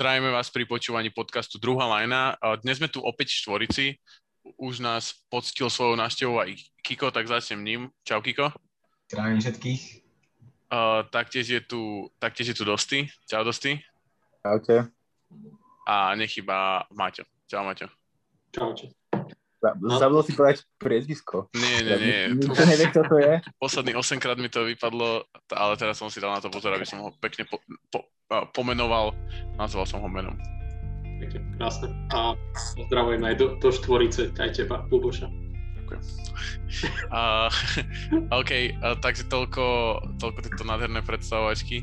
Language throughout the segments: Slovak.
Zdravíme vás pri počúvaní podcastu Druhá lajna. Dnes sme tu opäť v štvorici. Už nás poctil svojou návštevou aj Kiko, tak začnem ním. Čau Kiko. Zdravím všetkých. Uh, taktiež, je tu, taktiež je tu Dosty. Čau Dosty. Čaute. A nechýba Maťo. Čau Maťo. Čaute. No. Zabudol si povedať priezvisko. Nie, nie, nie. Nikto nevie, kto to je? Posledný 8 krát mi to vypadlo, ale teraz som si dal na to pozor, aby som ho pekne po, po, pomenoval. Nazval som ho menom. Pekne, krásne. A pozdravujem aj do, do štvorice, aj teba, Luboša. Ďakujem. Uh, OK, uh, takže toľko, toľko tieto nádherné predstavovačky.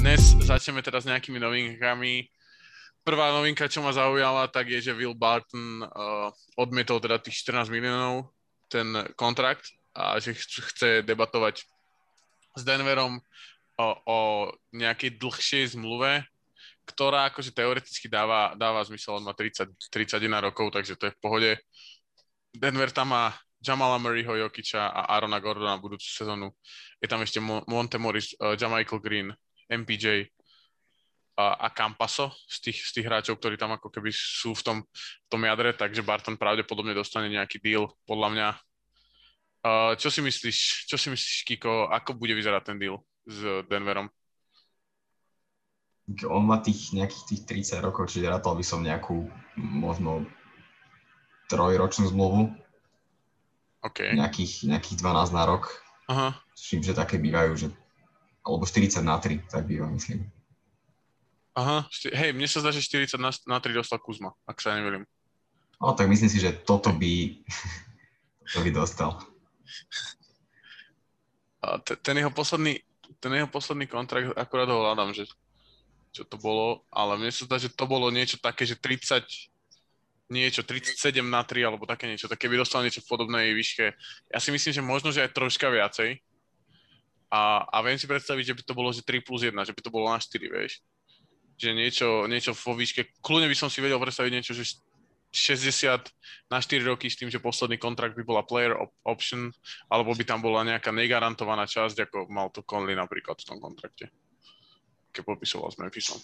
Dnes začneme teda s nejakými novinkami. Prvá novinka, čo ma zaujala, tak je, že Will Barton uh, odmietol teda tých 14 miliónov ten kontrakt a že chce debatovať s Denverom o, o nejakej dlhšej zmluve, ktorá akože teoreticky dáva, dáva zmysel, on má 30, 31 rokov, takže to je v pohode. Denver tam má Jamala Murrayho, Jokiča a Arona Gordona budúcu sezónu. Je tam ešte Monte Morris, uh, Jamichael Green, MPJ a, a Campaso z tých, z tých hráčov, ktorí tam ako keby sú v tom, v tom jadre, takže Barton pravdepodobne dostane nejaký deal, podľa mňa. Uh, čo si myslíš, čo si myslíš, Kiko, ako bude vyzerať ten deal s Denverom? On má tých nejakých tých 30 rokov, čiže rátal by som nejakú možno trojročnú zmluvu. Okay. Nejakých, nejakých 12 na rok. Aha. Čím, že také bývajú, že alebo 40 na 3, tak býva, myslím. Aha, hej, mne sa zdá, že 40 na, na 3 dostal Kuzma, ak sa nevelím. No, tak myslím si, že toto by, to by dostal. A te, ten jeho posledný, ten jeho posledný kontrakt, akurát ho hľadám, že čo to bolo, ale mne sa zdá, že to bolo niečo také, že 30, niečo, 37 na 3 alebo také niečo, tak keby dostal niečo v podobnej výške. Ja si myslím, že možno, že aj troška viacej, a, a viem si predstaviť, že by to bolo že 3 plus 1, že by to bolo na 4, vieš. Že niečo, niečo vo výške, kľudne by som si vedel predstaviť niečo, že 60 na 4 roky s tým, že posledný kontrakt by bola player op- option, alebo by tam bola nejaká negarantovaná časť, ako mal to Conley napríklad v tom kontrakte, keď podpisoval s Memphisom.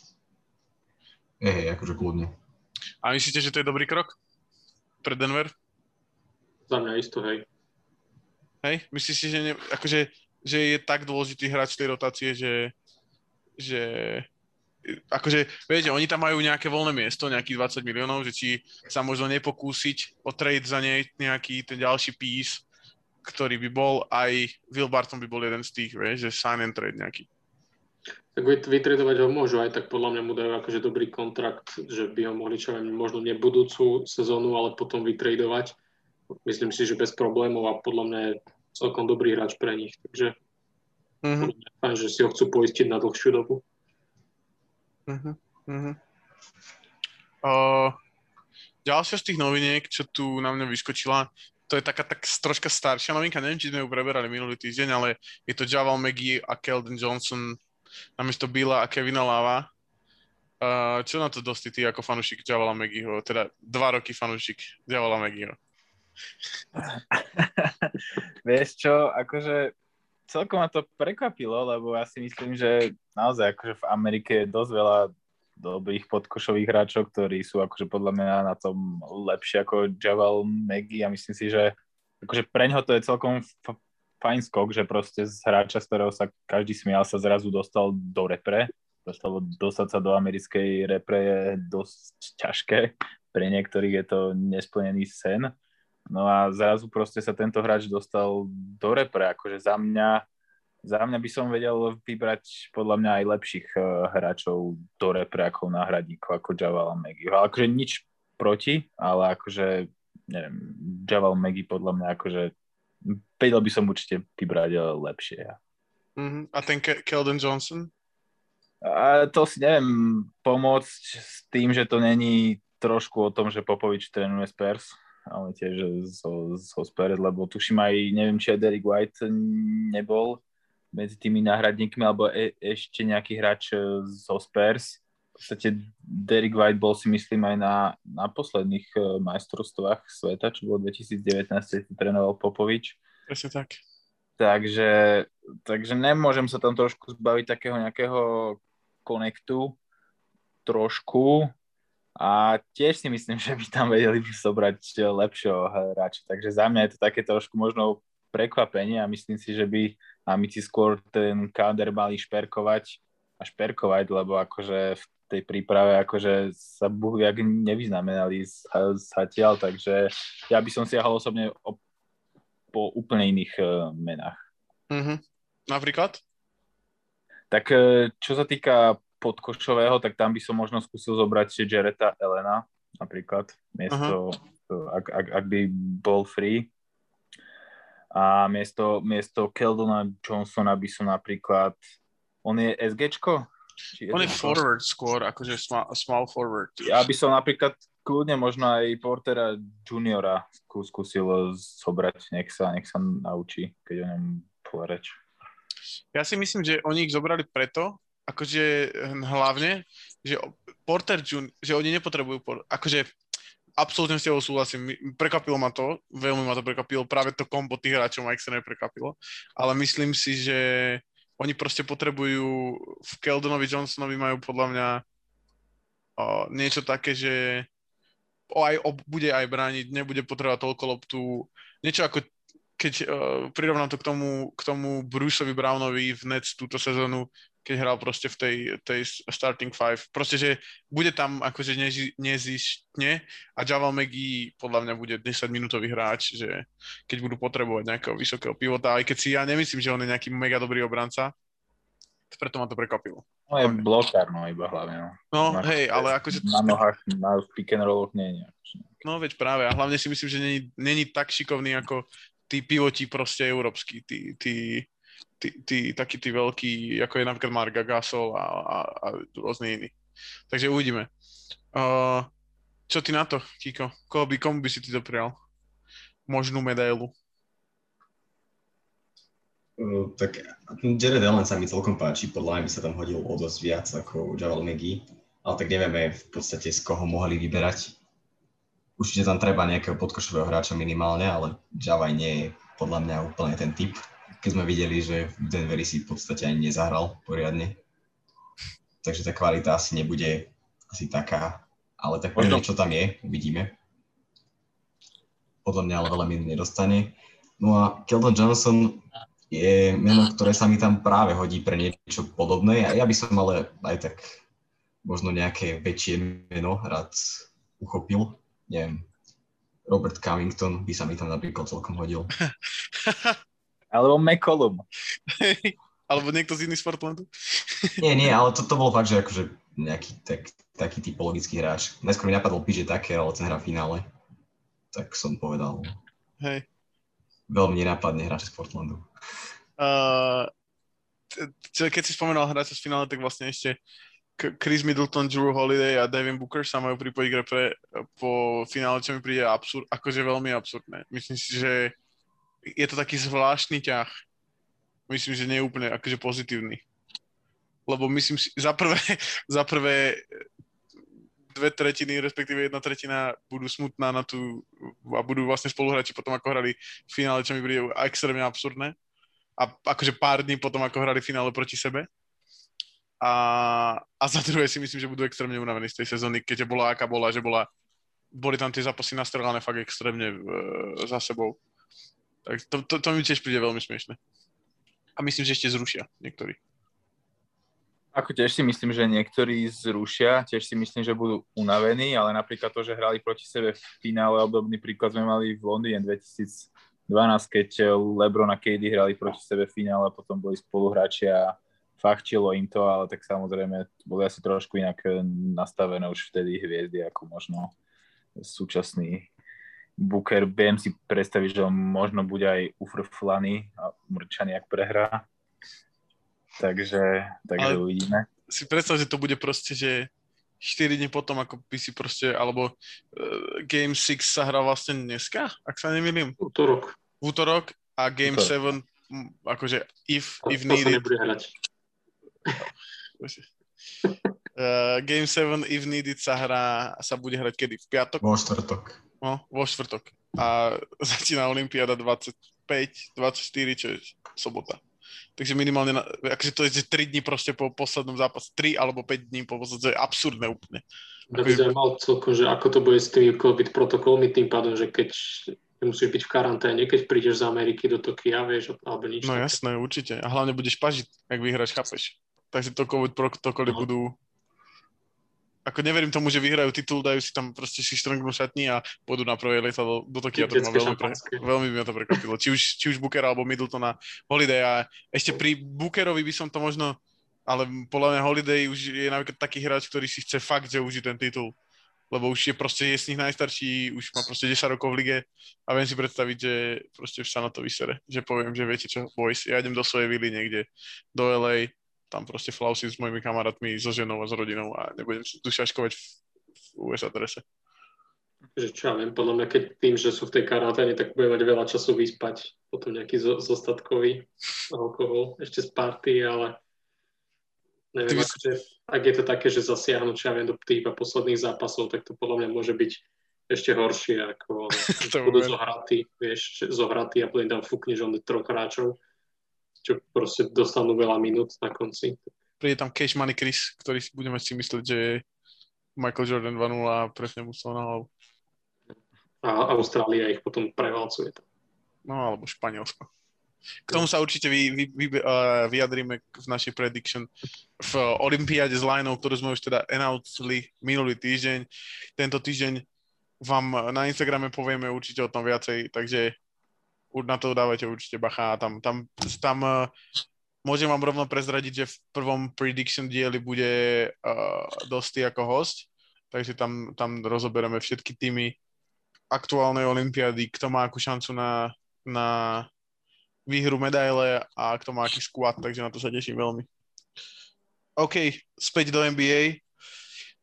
Hej, hey, akože kľudne. A myslíte, že to je dobrý krok pre Denver? Za mňa isto, hej. Hej, myslíš si, že ne, akože že je tak dôležitý hráč tej rotácie, že, že akože, viete, oni tam majú nejaké voľné miesto, nejakých 20 miliónov, že či sa možno nepokúsiť o trade za nej nejaký ten ďalší piece, ktorý by bol aj, Will Barton by bol jeden z tých, vieš, že sign and trade nejaký. Tak vytredovať ho môžu, aj tak podľa mňa mu dajú akože dobrý kontrakt, že by ho mohli čo možno nie budúcu sezónu, ale potom vytredovať. Myslím si, že bez problémov a podľa mňa celkom dobrý hráč pre nich. Takže mm-hmm. fajn, že si ho chcú poistiť na dlhšiu dobu. Mm-hmm. Uh, ďalšia z tých noviniek, čo tu na mňa vyskočila, to je taká tak troška staršia novinka, neviem, či sme ju preberali minulý týždeň, ale je to Javal McGee a Keldon Johnson namiesto Billa a Kevina Lava. Uh, čo na to dosti ty ako fanúšik Javala McGeeho, teda dva roky fanúšik Javala McGeeho? Vieš čo, akože celkom ma to prekvapilo, lebo ja si myslím, že naozaj akože v Amerike je dosť veľa dobrých podkošových hráčov, ktorí sú akože podľa mňa na tom lepšie ako Javal Maggie a myslím si, že akože pre ňoho to je celkom f- fajn skok, že proste z hráča, z ktorého sa každý smial, sa zrazu dostal do repre. Dostal, dostať sa do americkej repre je dosť ťažké. Pre niektorých je to nesplnený sen. No a zrazu proste sa tento hráč dostal do repre, akože za mňa, za mňa by som vedel vybrať podľa mňa aj lepších uh, hráčov do repre ako náhradníkov, ako Javal. Ale akože nič proti, ale akože neviem, Javal Maggie podľa mňa akože vedel by som určite vybrať uh, lepšie. Mm-hmm. A ten Ke- Keldon Johnson? A to si neviem pomôcť s tým, že to není trošku o tom, že Popovič trénuje Spurs ale tiež zo, zo Spurs, lebo tuším aj, neviem, či aj Derek White nebol medzi tými náhradníkmi, alebo e, ešte nejaký hráč e, zo Spurs. podstate Derek White bol si myslím aj na, na posledných uh, majstrovstvách sveta, čo bolo 2019, keď trénoval Popovič. Presne tak. Takže, takže nemôžem sa tam trošku zbaviť takého nejakého konektu trošku a tiež si myslím, že by tam vedeli zobrať lepšieho hráča. Takže za mňa je to také trošku možno prekvapenie a myslím si, že by Amici skôr ten káder mali šperkovať a šperkovať, lebo akože v tej príprave akože sa buhu jak nevyznamenali zatiaľ, takže ja by som siahal osobne o, po úplne iných uh, menách. Mm-hmm. Napríklad? Tak uh, čo sa týka podkošového, tak tam by som možno skúsil zobrať Jareta Elena napríklad, miesto, uh-huh. ak, ak, ak by bol free. A miesto, miesto Keldona Johnsona by som napríklad, on je SGčko? Či on je forward skôr, akože small, small forward. Ja by som napríklad kľudne možno aj Portera juniora skúsil zobrať, nech sa, nech sa naučí, keď o ňom reč. Ja si myslím, že oni ich zobrali preto, akože hm, hlavne, že Porter Jun, že oni nepotrebujú, akože absolútne s tebou súhlasím, prekvapilo ma to, veľmi ma to prekvapilo, práve to kombo tých hráčov ma extrémne prekvapilo, ale myslím si, že oni proste potrebujú, v Keldonovi Johnsonovi majú podľa mňa o, niečo také, že o, aj, o, bude aj brániť, nebude potrebovať toľko loptu, niečo ako keď uh, prirovnám to k tomu, k tomu Bruceovi Brownovi v Nets túto sezónu, keď hral proste v tej, tej starting five. Proste, že bude tam akože neži, nezištne a Javal McGee podľa mňa bude 10 minútový hráč, že keď budú potrebovať nejakého vysokého pivota, aj keď si ja nemyslím, že on je nejaký mega dobrý obranca, preto ma to prekvapilo. No je blokár, no iba hlavne. No, no na, hej, ale akože... Na nohách, na pick and rolloch nie je. No veď práve, a hlavne si myslím, že není, není tak šikovný ako tí pivoti proste európsky, tí, tí, tí, tí, takí tí veľkí, ako je napríklad Marga Gasol a, a, a rôzne iní. Takže uvidíme. Uh, čo ty na to, Kiko? Koho by, komu by si ty doprial? Možnú medailu. Uh, tak Jared Allen sa mi celkom páči, podľa mňa by sa tam hodil o dosť viac ako Javal McGee, ale tak nevieme v podstate z koho mohli vyberať. Určite tam treba nejakého podkošového hráča minimálne, ale Javaj nie je podľa mňa úplne ten typ keď sme videli, že v Denveri si v podstate ani nezahral poriadne. Takže tá kvalita asi nebude asi taká, ale tak možno čo tam je, uvidíme. Podľa mňa ale veľa minút nedostane. No a Keldon Johnson je meno, ktoré sa mi tam práve hodí pre niečo podobné. A ja by som ale aj tak možno nejaké väčšie meno rád uchopil. Neviem, Robert Covington by sa mi tam napríklad celkom hodil. Alebo McCollum. Alebo niekto z iných Sportlandu. nie, nie, ale to, to bolo fakt, že akože nejaký tak, taký typologický hráč. Najskôr mi napadol PJ Tucker, ale ten hra v finále. Tak som povedal. Hej. Veľmi nenápadne hráč z Portlandu. Uh, keď si spomenal hráča z finále, tak vlastne ešte Chris Middleton, Drew Holiday a Devin Booker sa majú pripojiť k repre po finále, čo mi príde absurd, akože veľmi absurdné. Myslím si, že je to taký zvláštny ťah. Myslím, že nie je úplne akože pozitívny. Lebo myslím si, za prvé, za prvé dve tretiny, respektíve jedna tretina budú smutná na tú a budú vlastne spoluhráči potom, ako hrali v finále, čo mi príde extrémne absurdné. A akože pár dní potom, ako hrali finále proti sebe. A, a za druhé si myslím, že budú extrémne unavení z tej sezóny, keďže bola aká bola, že bola, boli tam tie zápasy nastrelané fakt extrémne e, za sebou. Tak to, to, to mi tiež príde veľmi smiešne. A myslím, že ešte zrušia niektorí. Ako tiež si myslím, že niektorí zrušia, tiež si myslím, že budú unavení, ale napríklad to, že hrali proti sebe v finále, obdobný príklad sme mali v Londýne 2012, keď LeBron a KD hrali proti sebe v finále potom boli spoluhráči a fachtilo im to, ale tak samozrejme boli asi trošku inak nastavené už vtedy hviezdy, ako možno súčasní Booker, viem si predstaviť, že on možno bude aj ufrflaný a umrčaný, ak prehrá. Takže, takže Ale uvidíme. Si predstav, že to bude proste, že 4 dní potom, ako by si proste, alebo uh, Game 6 sa hrá vlastne dneska, ak sa nemýlim. Útorok. V útorok a Game Útorok. 7, akože if, to, if needed. To sa nebude hrať. Uh, Game 7 if needed sa hrá, sa bude hrať kedy? V piatok? Vo štvrtok. No, vo štvrtok. A začína Olympiáda 25, 24, čo je sobota. Takže minimálne, na, akože to je 3 dní proste po poslednom zápase, 3 alebo 5 dní po poslednom, to je absurdné úplne. Ja by som mal celkom, že ako to bude s tými COVID protokolmi, tým pádom, že keď musíš byť v karanténe, keď prídeš z Ameriky do Tokia, vieš, alebo nič. No jasné, určite. A hlavne budeš pažiť, ak vyhráš, chápeš. Takže to COVID protokoly No. budú... Ako neverím tomu, že vyhrajú titul, dajú si tam proste si štrngnú šatní a pôjdu na prvé lietadlo do Tokia. To ma veľmi, pre, veľmi by ma to prekvapilo. Či už, či už Booker alebo Middletona Holiday a ešte pri Bookerovi by som to možno ale podľa mňa Holiday už je napríklad taký hráč, ktorý si chce fakt, že užiť ten titul. Lebo už je proste je z nich najstarší, už má proste 10 rokov v lige a viem si predstaviť, že proste už sa na to vysere. Že poviem, že viete čo, boys, ja idem do svojej vily niekde, do LA, tam proste flausím s mojimi kamarátmi, so ženou a s rodinou a nebudem si tu šaškovať v, v USA drese. Že čo ja viem, podľa mňa, keď tým, že sú v tej karanténe, tak bude mať veľa času vyspať, potom nejaký zo, zostatkový alkohol, ešte z party, ale neviem, Ty akože, ak je to také, že zasiahnu, čo ja viem, do tých iba posledných zápasov, tak to podľa mňa môže byť ešte horšie, ako budú zohratí, vieš, zohratí a potom tam fúkneš on troch hráčov, čo proste dostanú veľa minút na konci. Príde tam Cash Money Chris, ktorý si budeme si myslieť, že je Michael Jordan 2.0 a presne mu na hlavu. A Austrália ich potom prevalcuje. No alebo Španielsko. K tomu sa určite vy, vy, vy, uh, vyjadríme v našej prediction v Olympiáde s lineou, ktorú sme už teda announceli minulý týždeň. Tento týždeň vám na Instagrame povieme určite o tom viacej, takže na to dávajte určite bacha. Tam, tam, tam uh, môžem vám rovno prezradiť, že v prvom prediction dieli bude uh, Dosti ako host, takže tam, tam rozoberieme všetky týmy aktuálnej olympiády, kto má akú šancu na, na výhru medaile a kto má aký squad, takže na to sa teším veľmi. OK, späť do NBA.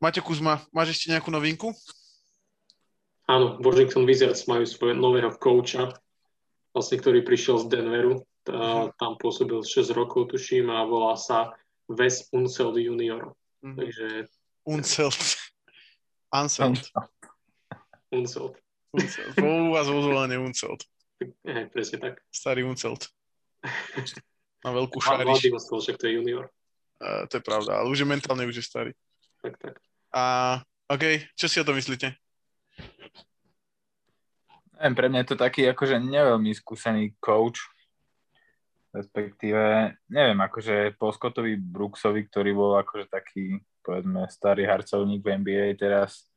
Maťo Kuzma, máš ešte nejakú novinku? Áno, Washington Wizards majú svojho nového kouča, vlastne, ktorý prišiel z Denveru. Tá, tam pôsobil 6 rokov, tuším, a volá sa Wes Unseld junior. Mhm. Takže. Unseld. Uncelt. U vás vo Uncelt. Hej, presne tak. Starý Uncelt. Na veľkú šariš. Mostel, však to je junior. Uh, to je pravda, ale už je mentálne už je starý. Tak, tak. A OK, čo si o to myslíte? Neviem, pre mňa je to taký akože neveľmi skúsený coach, respektíve, neviem, akože po Scottovi Brooksovi, ktorý bol akože taký, povedzme, starý harcovník v NBA teraz,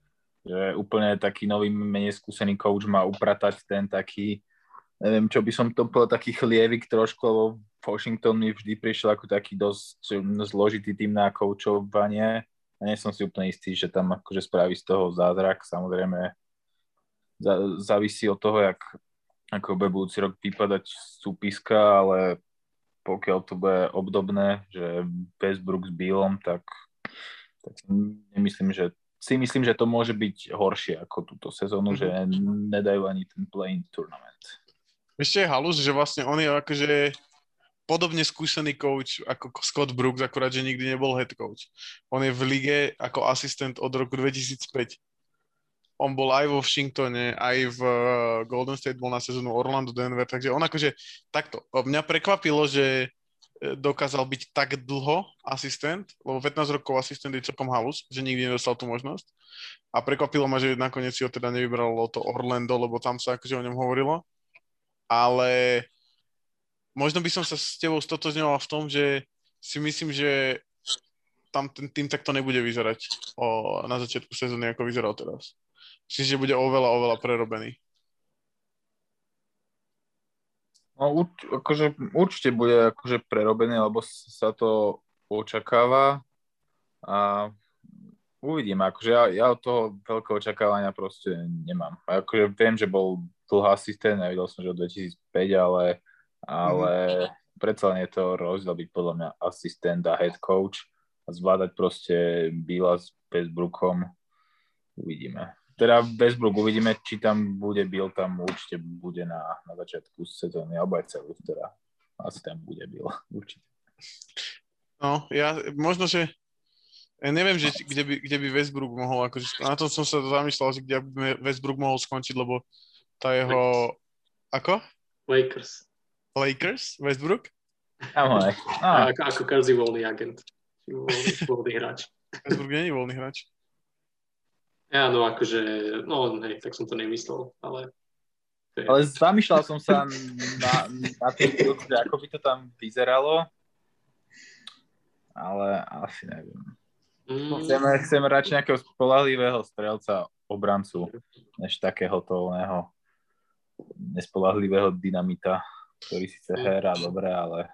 že úplne taký nový, menej skúsený coach má upratať ten taký, neviem, čo by som to povedal, taký chlievik trošku, lebo Washington mi vždy prišiel ako taký dosť zložitý tým na koučovanie a nie som si úplne istý, že tam akože spraví z toho zázrak, samozrejme závisí od toho, jak, ako bude budúci rok vypadať súpiska, ale pokiaľ to bude obdobné, že Westbrook s Billom, tak, tak nemyslím, že si myslím, že to môže byť horšie ako túto sezónu, Mhm. že nedajú ani ten play-in tournament. Ešte je halus, že vlastne on je akože podobne skúsený coach ako Scott Brooks, akurát, že nikdy nebol head coach. On je v lige ako asistent od roku 2005. On bol aj vo Washingtone, aj v uh, Golden State, bol na sezónu Orlando, Denver, takže on akože takto. Mňa prekvapilo, že e, dokázal byť tak dlho asistent, lebo 15 rokov asistent je celkom halus, že nikdy nedostal tú možnosť. A prekvapilo ma, že nakoniec si ho teda nevybralo to Orlando, lebo tam sa akože o ňom hovorilo. Ale možno by som sa s tebou stotožňoval v tom, že si myslím, že tam ten tým takto nebude vyzerať o, na začiatku sezóny, ako vyzeral teraz. Myslím, že bude oveľa, oveľa prerobený. No, urč, akože, určite bude akože prerobené, lebo sa to očakáva a uvidím. Akože ja, ja od toho veľké očakávania proste nemám. A Akože viem, že bol dlhý asistent, nevidel som, že od 2005, ale, ale predsa len je to rozdiel byť podľa mňa asistent a head coach a zvládať proste Billa s Westbrookom. Uvidíme. Teda Westbrook uvidíme, či tam bude Bill, tam určite bude na, na začiatku sezóny, alebo aj celú, teda asi tam bude Bill, určite. No, ja, možno, že Ja neviem, že, kde, by, kde by Westbrook mohol, akože, na tom som sa zamýšľal, že kde by Westbrook mohol skončiť, lebo tá jeho... Ako? Lakers. Lakers? Westbrook? Áno, aj. A, ako, ako každý voľný agent. Voľný, voľný hráč. Westbrook nie je voľný hráč. Ja, no akože, no hej, tak som to nemyslel, ale... to je- Ale zamýšľal som sa na, na tým, že ako by to tam vyzeralo. Ale asi neviem. Mm, Chceme, chceme radšej nejakého spolahlivého strelca obrancu, než takéhoto oného nespolahlivého dynamita, ktorý síce hrá dobre, ale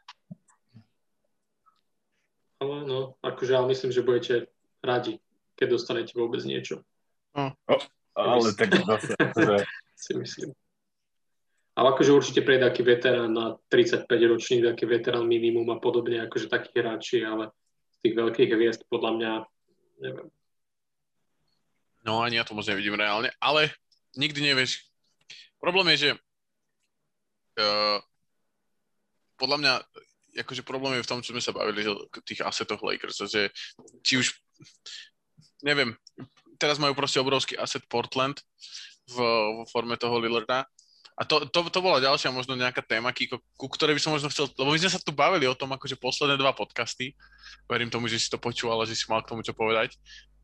ale no, akože ale myslím, že budete radi, keď dostanete vôbec niečo, ale tak zase, že si myslím. Ale akože určite prejde aký veterán na 35 ročný, taký veterán minimum a podobne, akože takí hráči, ale z tých veľkých hviezd podľa mňa, neviem. No ani ja to moc nevidím reálne, ale nikdy nevieš. Problém je, že uh, podľa mňa, akože problém je v tom, čo sme sa bavili, k tých asetoch Lakers, že či už, neviem, teraz majú proste obrovský asset Portland v, vo forme toho Lillarda. A to, to, to bola ďalšia možno nejaká téma, Kiko, ku ktorej by som možno chcel, lebo my sme sa tu bavili o tom, akože posledné dva podcasty, verím tomu, že si to počúval a že si mal k tomu čo povedať,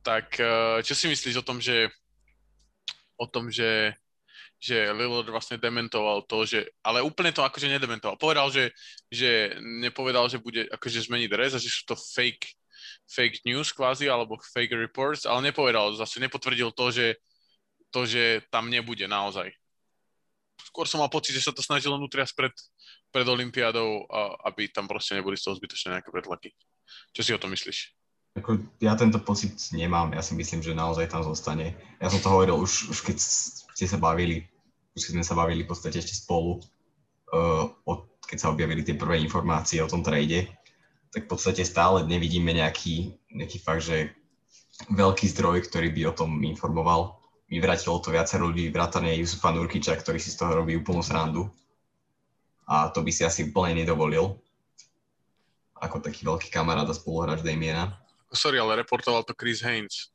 tak eh, čo si myslíš o tom, že o tom, že že Lillard vlastne dementoval to, že, ale úplne to akože nedementoval. Povedal, že, že nepovedal, že bude akože zmeniť dres a že sú to fake, fake news kvázi, alebo fake reports, ale nepovedal, zase nepotvrdil to, že, to, že tam nebude naozaj. Skôr som mal pocit, že sa to snažilo nutriať pred, pred Olympiádou, aby tam proste neboli z toho zbytočné nejaké pretlaky. Čo si o tom myslíš? Ako, ja tento pocit nemám, ja si myslím, že naozaj tam zostane. Ja som to hovoril už, už keď ste sa bavili, už keď sme sa bavili v podstate ešte spolu, uh, od, keď sa objavili tie prvé informácie o tom trade, tak v podstate stále nevidíme nejaký, nejaký fakt, že veľký zdroj, ktorý by o tom informoval. Vyvratilo to viacero ľudí, vrátane Jusufa Nurkiča, ktorý si z toho robí úplnú srandu. A to by si asi úplne nedovolil. Ako taký veľký kamarát a spoluhráč Damiena. Sorry, ale reportoval to Chris Haynes,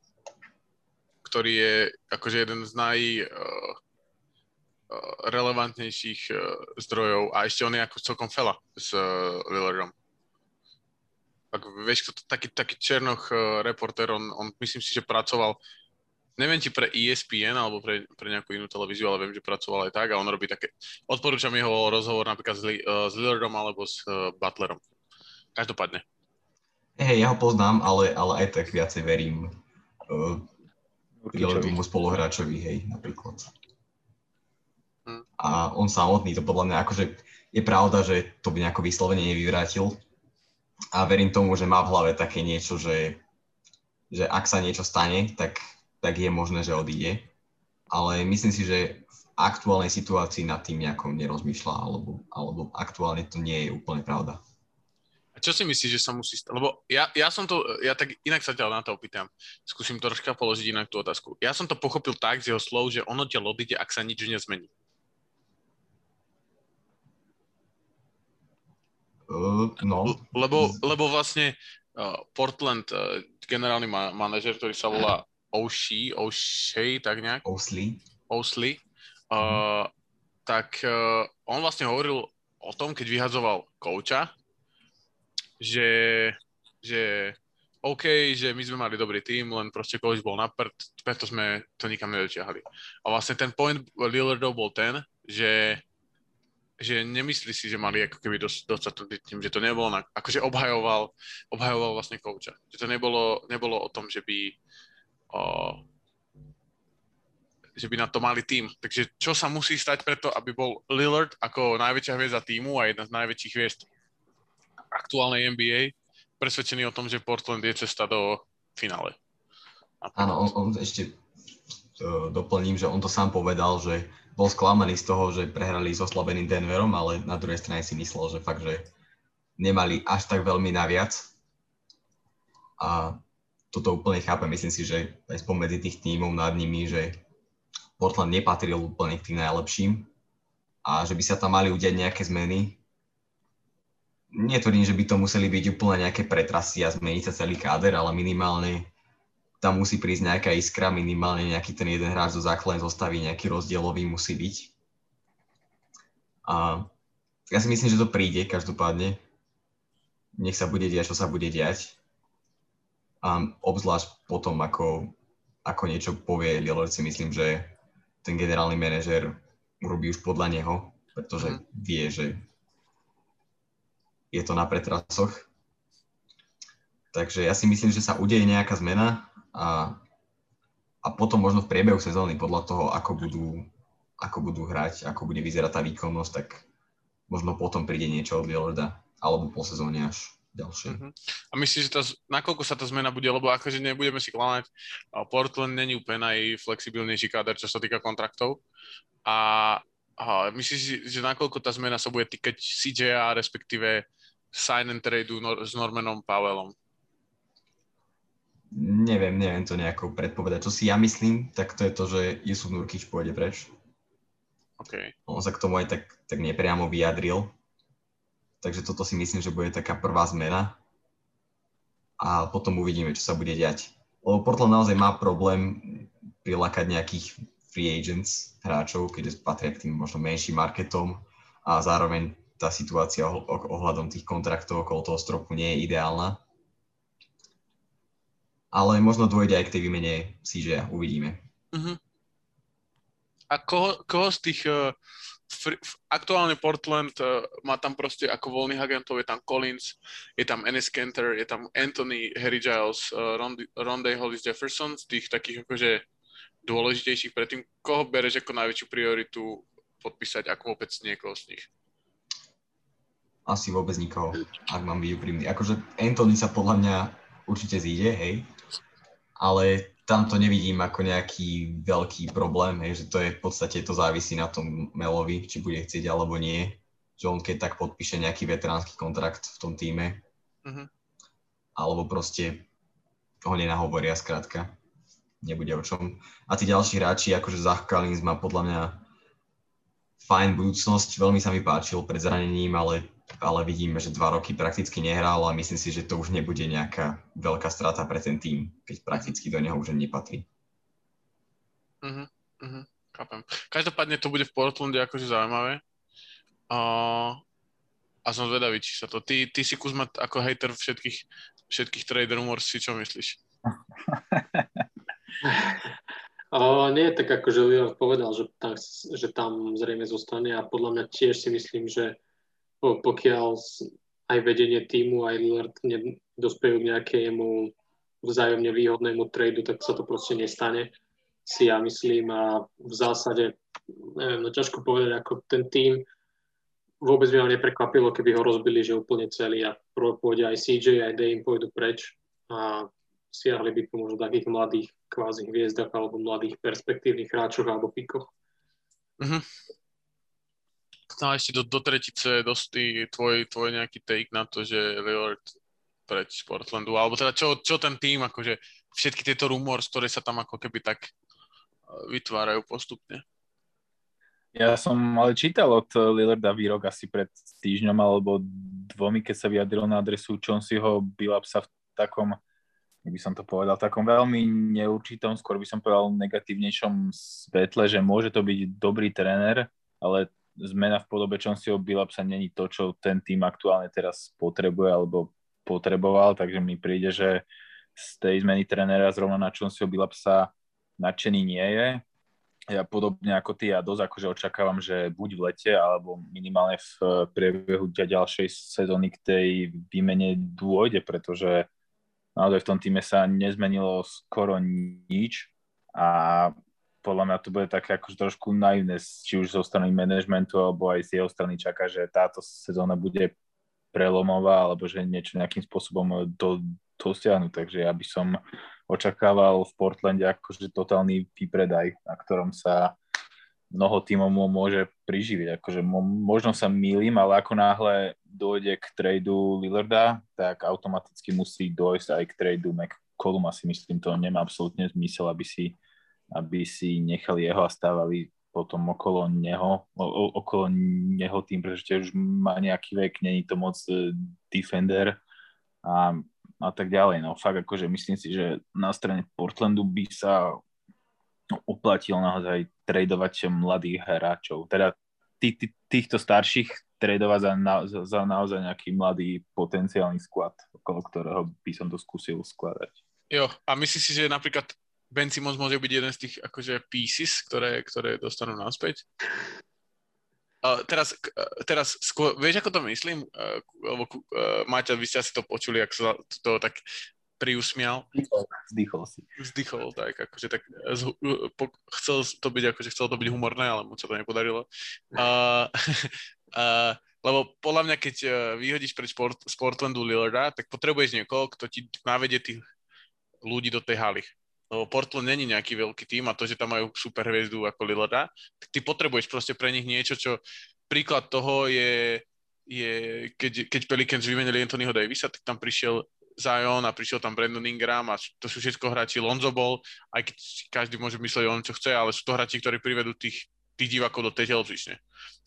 ktorý je akože jeden z naj uh, relevantnejších uh, zdrojov a ešte on je ako celkom fela s uh, Lillardom. Tak, vieš, kto to, taký, taký Černoch uh, reporter, on, on myslím si, že pracoval neviem, či pre ESPN alebo pre, pre nejakú inú televíziu, ale viem, že pracoval aj tak a on robí také, odporúčam jeho rozhovor napríklad s, uh, s Lillardom alebo s uh, Butlerom. Každopádne. Hej, ja ho poznám, ale, ale aj tak viacej verím uh, Lillardomu spoluhráčovi, hej, napríklad. Hm. A on samotný to podľa mňa, akože je pravda, že to by nejako vyslovene nevyvrátil. A verím tomu, že má v hlave také niečo, že, že ak sa niečo stane, tak, tak je možné, že odíde. Ale myslím si, že v aktuálnej situácii nad tým nejako nerozmýšľa, alebo, alebo aktuálne to nie je úplne pravda. A čo si myslíš, že sa musí stať? Lebo ja, ja som to, ja tak inak sa ťa na to opýtam. Skúsim troška položiť inak tú otázku. Ja som to pochopil tak z jeho slov, že ono ťa odíde, ak sa nič nezmení. No, Lebo, lebo vlastne uh, Portland, uh, generálny ma- manažer, ktorý sa volá O'Shea, O'Shea, tak nejak, Ousley. Ousley, uh, tak uh, on vlastne hovoril o tom, keď vyhadzoval kouča, že, že OK, že my sme mali dobrý tým, len proste coach bol na prd, preto sme to nikam nedotiahli. A vlastne ten point Lillardov bol ten, že že nemyslí si, že mali ako keby dos, dostať tým, že to nebolo, na, akože obhajoval, obhajoval vlastne kouča. Že to nebolo, nebolo o tom, že by o, že by na to mali tým. Takže čo sa musí stať preto, aby bol Lillard ako najväčšia hviezda týmu a jedna z najväčších hviezd aktuálnej NBA presvedčený o tom, že Portland je cesta do finále. Áno, on, on ešte uh, doplním, že on to sám povedal, že bol sklamaný z toho, že prehrali s oslabeným Denverom, ale na druhej strane si myslel, že fakt, že nemali až tak veľmi naviac. A toto úplne chápem. Myslím si, že aj spomedzi tých tímov nad nimi, že Portland nepatril úplne k tým najlepším a že by sa tam mali udiať nejaké zmeny. netvrdím, že by to museli byť úplne nejaké pretrasy a zmeniť sa celý káder, ale minimálne tam musí prísť nejaká iskra, minimálne nejaký ten jeden hráč zo základnej zostavy, nejaký rozdielový musí byť. A ja si myslím, že to príde každopádne. Nech sa bude diať, čo sa bude diať. A obzvlášť potom, ako, ako niečo povie Lillard, si myslím, že ten generálny manažer urobí už podľa neho, pretože mm. vie, že je to na pretrasoch. Takže ja si myslím, že sa udeje nejaká zmena a, a potom možno v priebehu sezóny podľa toho, ako budú, ako budú hrať, ako bude vyzerať tá výkonnosť, tak možno potom príde niečo od Lillarda, alebo po sezóne až ďalšie. Uh-huh. A myslíš, že tá, nakoľko sa tá zmena bude, lebo akože nebudeme si klamať, Portland není úplne najflexibilnejší káder, čo sa týka kontraktov. A, a myslíš, že nakoľko tá zmena sa bude týkať CJA, respektíve sign and trade s Normanom Powellom? Neviem, neviem to nejako predpovedať. Čo si ja myslím, tak to je to, že Jusuf Nurkic pôjde preč. Okay. On sa k tomu aj tak, tak nepriamo vyjadril. Takže toto si myslím, že bude taká prvá zmena. A potom uvidíme, čo sa bude diať. Lebo Portland naozaj má problém prilákať nejakých free agents hráčov, keďže patria k tým možno menším marketom a zároveň tá situácia ohľadom tých kontraktov okolo toho stropu nie je ideálna ale možno dôjde aj k tej výmene CJ, uvidíme. Uh-huh. A koho, koho z tých uh, fr- aktuálne Portland uh, má tam proste ako voľných agentov, je tam Collins, je tam Ennis Kenter, je tam Anthony, Harry Giles, uh, Ronde Hollis Jefferson, z tých takých akože dôležitejších predtým, koho bereš ako najväčšiu prioritu podpísať, ako vôbec niekoho z nich? Asi vôbec nikoho, ak mám byť úprimný. Akože Anthony sa podľa mňa určite zíde, hej, ale tam to nevidím ako nejaký veľký problém, hej, že to je v podstate, to závisí na tom Melovi, či bude chcieť alebo nie, že on keď tak podpíše nejaký veteránsky kontrakt v tom týme, uh-huh. alebo proste ho nenahovoria skrátka, nebude o čom. A tí ďalší hráči, akože Zach Collins má podľa mňa fajn budúcnosť, veľmi sa mi páčil pred zranením, ale ale vidíme, že dva roky prakticky nehral a myslím si, že to už nebude nejaká veľká strata pre ten tým, keď prakticky do neho už nepatrí. Uh-huh, uh-huh, chápem. Každopádne to bude v Portlande akože zaujímavé. Uh, a som zvedavý, či sa to... Ty, ty si Kuzma ako hater všetkých, všetkých trade rumors, si čo myslíš? Uh, nie, tak ako že Lillard povedal, že tam, že tam zrejme zostane a podľa mňa tiež si myslím, že pokiaľ aj vedenie týmu, aj Lillard dospejú k nejakému vzájomne výhodnému tradu, tak sa to proste nestane, si ja myslím. A v zásade, neviem, no ťažko povedať, ako ten tým vôbec by ma neprekvapilo, keby ho rozbili, že úplne celý a pôjde aj CJ, aj Dame pôjdu preč a siahli by po možno takých mladých kvázi hviezdach alebo mladých perspektívnych hráčoch alebo pikoch. Mm-hmm no ešte do, do tretice dosť tvoj, tvoj nejaký take na to, že Lillard preč Portlandu, alebo teda čo, čo ten tým, akože všetky tieto rumors, ktoré sa tam ako keby tak e, vytvárajú postupne. Ja som ale čítal od Lillarda výrok asi pred týždňom alebo dvomi, keď sa vyjadril na adresu Chonsiho sa v takom, by som to povedal, takom veľmi neurčitom, skôr by som povedal negatívnejšom svetle, že môže to byť dobrý tréner, ale zmena v podobe Chaunceyho Billupsa není to, čo ten tým aktuálne teraz potrebuje alebo potreboval, takže mi príde, že z tej zmeny trénera zrovna na Chaunceyho Billupsa nadšený nie je. Ja podobne ako ty, ja dosť akože očakávam, že buď v lete, alebo minimálne v priebehu ďalšej sezóny k tej výmene dôjde, pretože naozaj v tom týme sa nezmenilo skoro nič a podľa mňa to bude také akože trošku naivné, či už zo strany managementu, alebo aj z jeho strany čaká, že táto sezóna bude prelomová, alebo že niečo nejakým spôsobom do, dosiahnu. Takže ja by som očakával v Portlande akože totálny výpredaj, na ktorom sa mnoho tímov môže priživiť. Akože možno sa mýlim, ale ako náhle dojde k tradu Lillarda, tak automaticky musí dojsť aj k tradu McColluma si myslím, to nemá absolútne zmysel, aby si aby si nechali jeho a stávali potom okolo neho, o, okolo neho tým, pretože tiež má nejaký vek, není to moc e, defender a, a tak ďalej. No fakt akože myslím si, že na strane Portlandu by sa oplatilo naozaj tradovať mladých hráčov. Teda tý, tý, týchto starších tradovať za, na, za, za naozaj nejaký mladý potenciálny sklad, okolo ktorého by som to skúsil skladať. Jo, a myslíš si, že napríklad Ben Simmons môže byť jeden z tých akože pieces, ktoré, ktoré dostanú naspäť? Uh, teraz, teraz skôr, vieš, ako to myslím? Uh, lebo, uh, Maťa, vy ste asi to počuli, ak sa to tak priusmial. Zdychol si. Zdychol, tak akože tak z, po, chcel to byť, akože chcel to byť humorné, ale mu sa to nepodarilo. Uh, uh, lebo podľa mňa, keď vyhodíš pred sport, Sportlandu Lillarda, tak potrebuješ niekoho, kto ti navedie tých ľudí do tej haly. Lebo Portland není nejaký veľký tým a to, že tam majú super hviezdu ako Lillarda, tak ty potrebuješ proste pre nich niečo, čo príklad toho je, je keď, keď Pelicans vymenili Anthonyho Davisa, tak tam prišiel Zion a prišiel tam Brandon Ingram a to sú všetko hráči Lonzo bol, aj keď každý môže myslieť o čo chce, ale sú to hráči, ktorí privedú tých, tých divákov do tej televizíčne.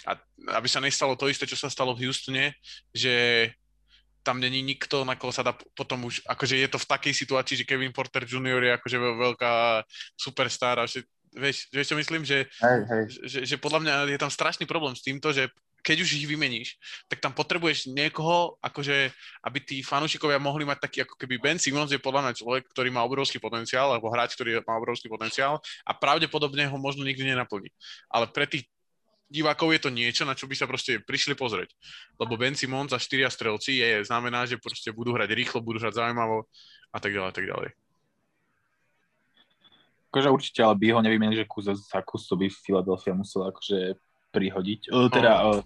A aby sa nestalo to isté, čo sa stalo v Houstone, že tam není nikto, na koho sa dá potom už, akože je to v takej situácii, že Kevin Porter Jr. je akože veľká superstar a že, vieš, vieš čo myslím, že, hej, hej. Že, že podľa mňa je tam strašný problém s týmto, že keď už ich vymeníš, tak tam potrebuješ niekoho, akože, aby tí fanúšikovia mohli mať taký, ako keby Ben Simmons je podľa mňa človek, ktorý má obrovský potenciál, alebo hráč, ktorý má obrovský potenciál a pravdepodobne ho možno nikdy nenaplní. Ale pre tých divákov je to niečo, na čo by sa proste prišli pozrieť. Lebo Ben Simmons a štyria strelci je, znamená, že proste budú hrať rýchlo, budú hrať zaujímavo a tak ďalej, a tak ďalej. Akože určite, ale by ho nevymenili, že kus za kus to by Philadelphia musela akože prihodiť. O, teda, oh.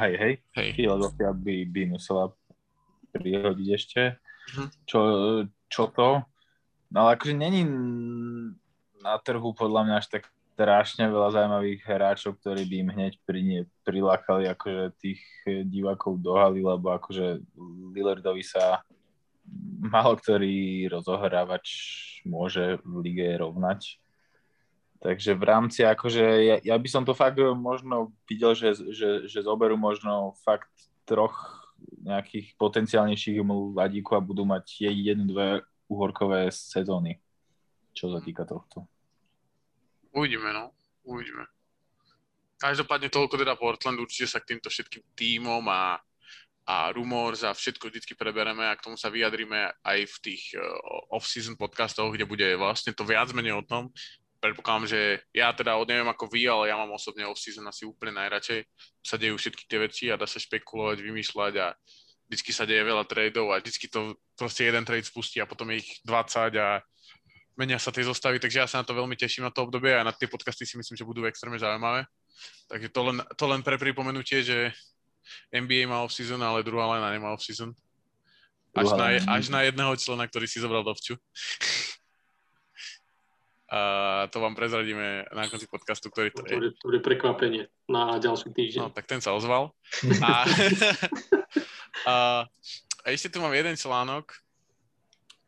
hej, hej, hej. Philadelphia by, by musela prihodiť ešte. Uh-huh. Čo, čo to? No ale akože není na trhu podľa mňa až tak strašne veľa zaujímavých hráčov, ktorí by im hneď pri ne, prilákali akože tých divákov do haly, lebo akože Lillardovi sa málo ktorý rozohrávač môže v lige rovnať. Takže v rámci, akože ja, ja by som to fakt možno videl, že, že, že zoberú možno fakt troch nejakých potenciálnejších mladíkov a budú mať jednu, dve uhorkové sezóny, čo sa týka tohto. Uvidíme, no. Uvidíme. Každopádne toľko teda Portland, určite sa k týmto všetkým tímom a, a rumors a všetko vždy prebereme a k tomu sa vyjadrime aj v tých uh, off-season podcastoch, kde bude vlastne to viac menej o tom, predpokladám, že ja teda neviem ako vy, ale ja mám osobne off-season asi úplne najradšej. Sa dejú všetky tie veci a dá sa špekulovať, vymýšľať a vždycky sa deje veľa tradeov a vždycky to proste jeden trade spustí a potom je ich 20 a menia sa tie zostavy, takže ja sa na to veľmi teším na to obdobie a na tie podcasty si myslím, že budú extrémne zaujímavé. Takže to len, to len pre pripomenutie, že NBA má off-season, ale druhá lena nemá off-season. Až na, až na jedného člena, ktorý si zobral dovču. A to vám prezradíme na konci podcastu, ktorý to je. To bude prekvapenie na ďalší týždeň. No, tak ten sa ozval. A, a, a ešte tu mám jeden článok,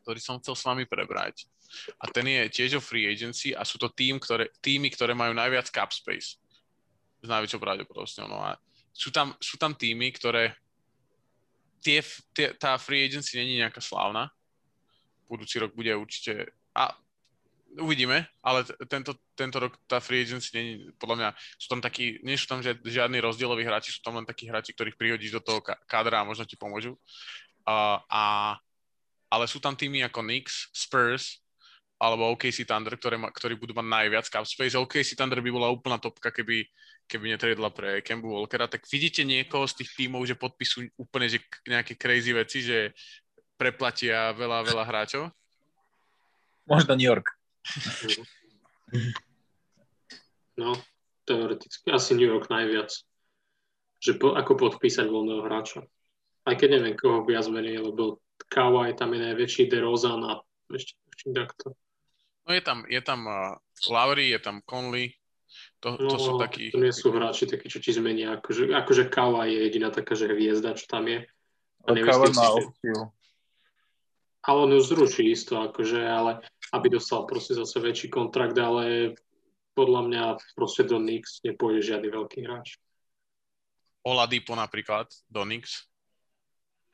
ktorý som chcel s vami prebrať. A ten je tiež o free agency a sú to tým, ktoré, týmy, ktoré majú najviac cap space. S najväčšou pravdepodobnosťou. No a sú tam, sú tam týmy, ktoré tie, tie, tá free agency není nejaká slávna. Budúci rok bude určite... A uvidíme, ale tento, tento rok tá free agency nie, podľa mňa sú tam takí, nie sú tam žiadni rozdieloví hráči, sú tam len takí hráči, ktorých prihodíš do toho kádra a možno ti pomôžu. Uh, a, ale sú tam týmy ako Knicks, Spurs alebo OKC Thunder, ktoré ma, ktorí budú mať najviac cap space. OKC Thunder by bola úplná topka, keby, keby netredla pre Kembu Walkera. Tak vidíte niekoho z tých tímov, že podpisujú úplne že nejaké crazy veci, že preplatia veľa, veľa hráčov? Možno New York. No, teoreticky. Asi New York najviac. Že po, ako podpísať voľného hráča. Aj keď neviem, koho viac menej, lebo Kawhi tam je najväčší DeRozan a ešte takto. No je tam, je tam uh, Lowry, je tam Conley, to, to no, sú takí... To nie sú hráči takí, čo ti zmenia. Akože, akože Kawhi je jediná taká, že hviezda, čo tam je. A Kawhi má opciu ale on ju zruší isto, akože, ale aby dostal proste zase väčší kontrakt, ale podľa mňa proste do Knicks nepôjde žiadny veľký hráč. Oladipo napríklad, do Knicks.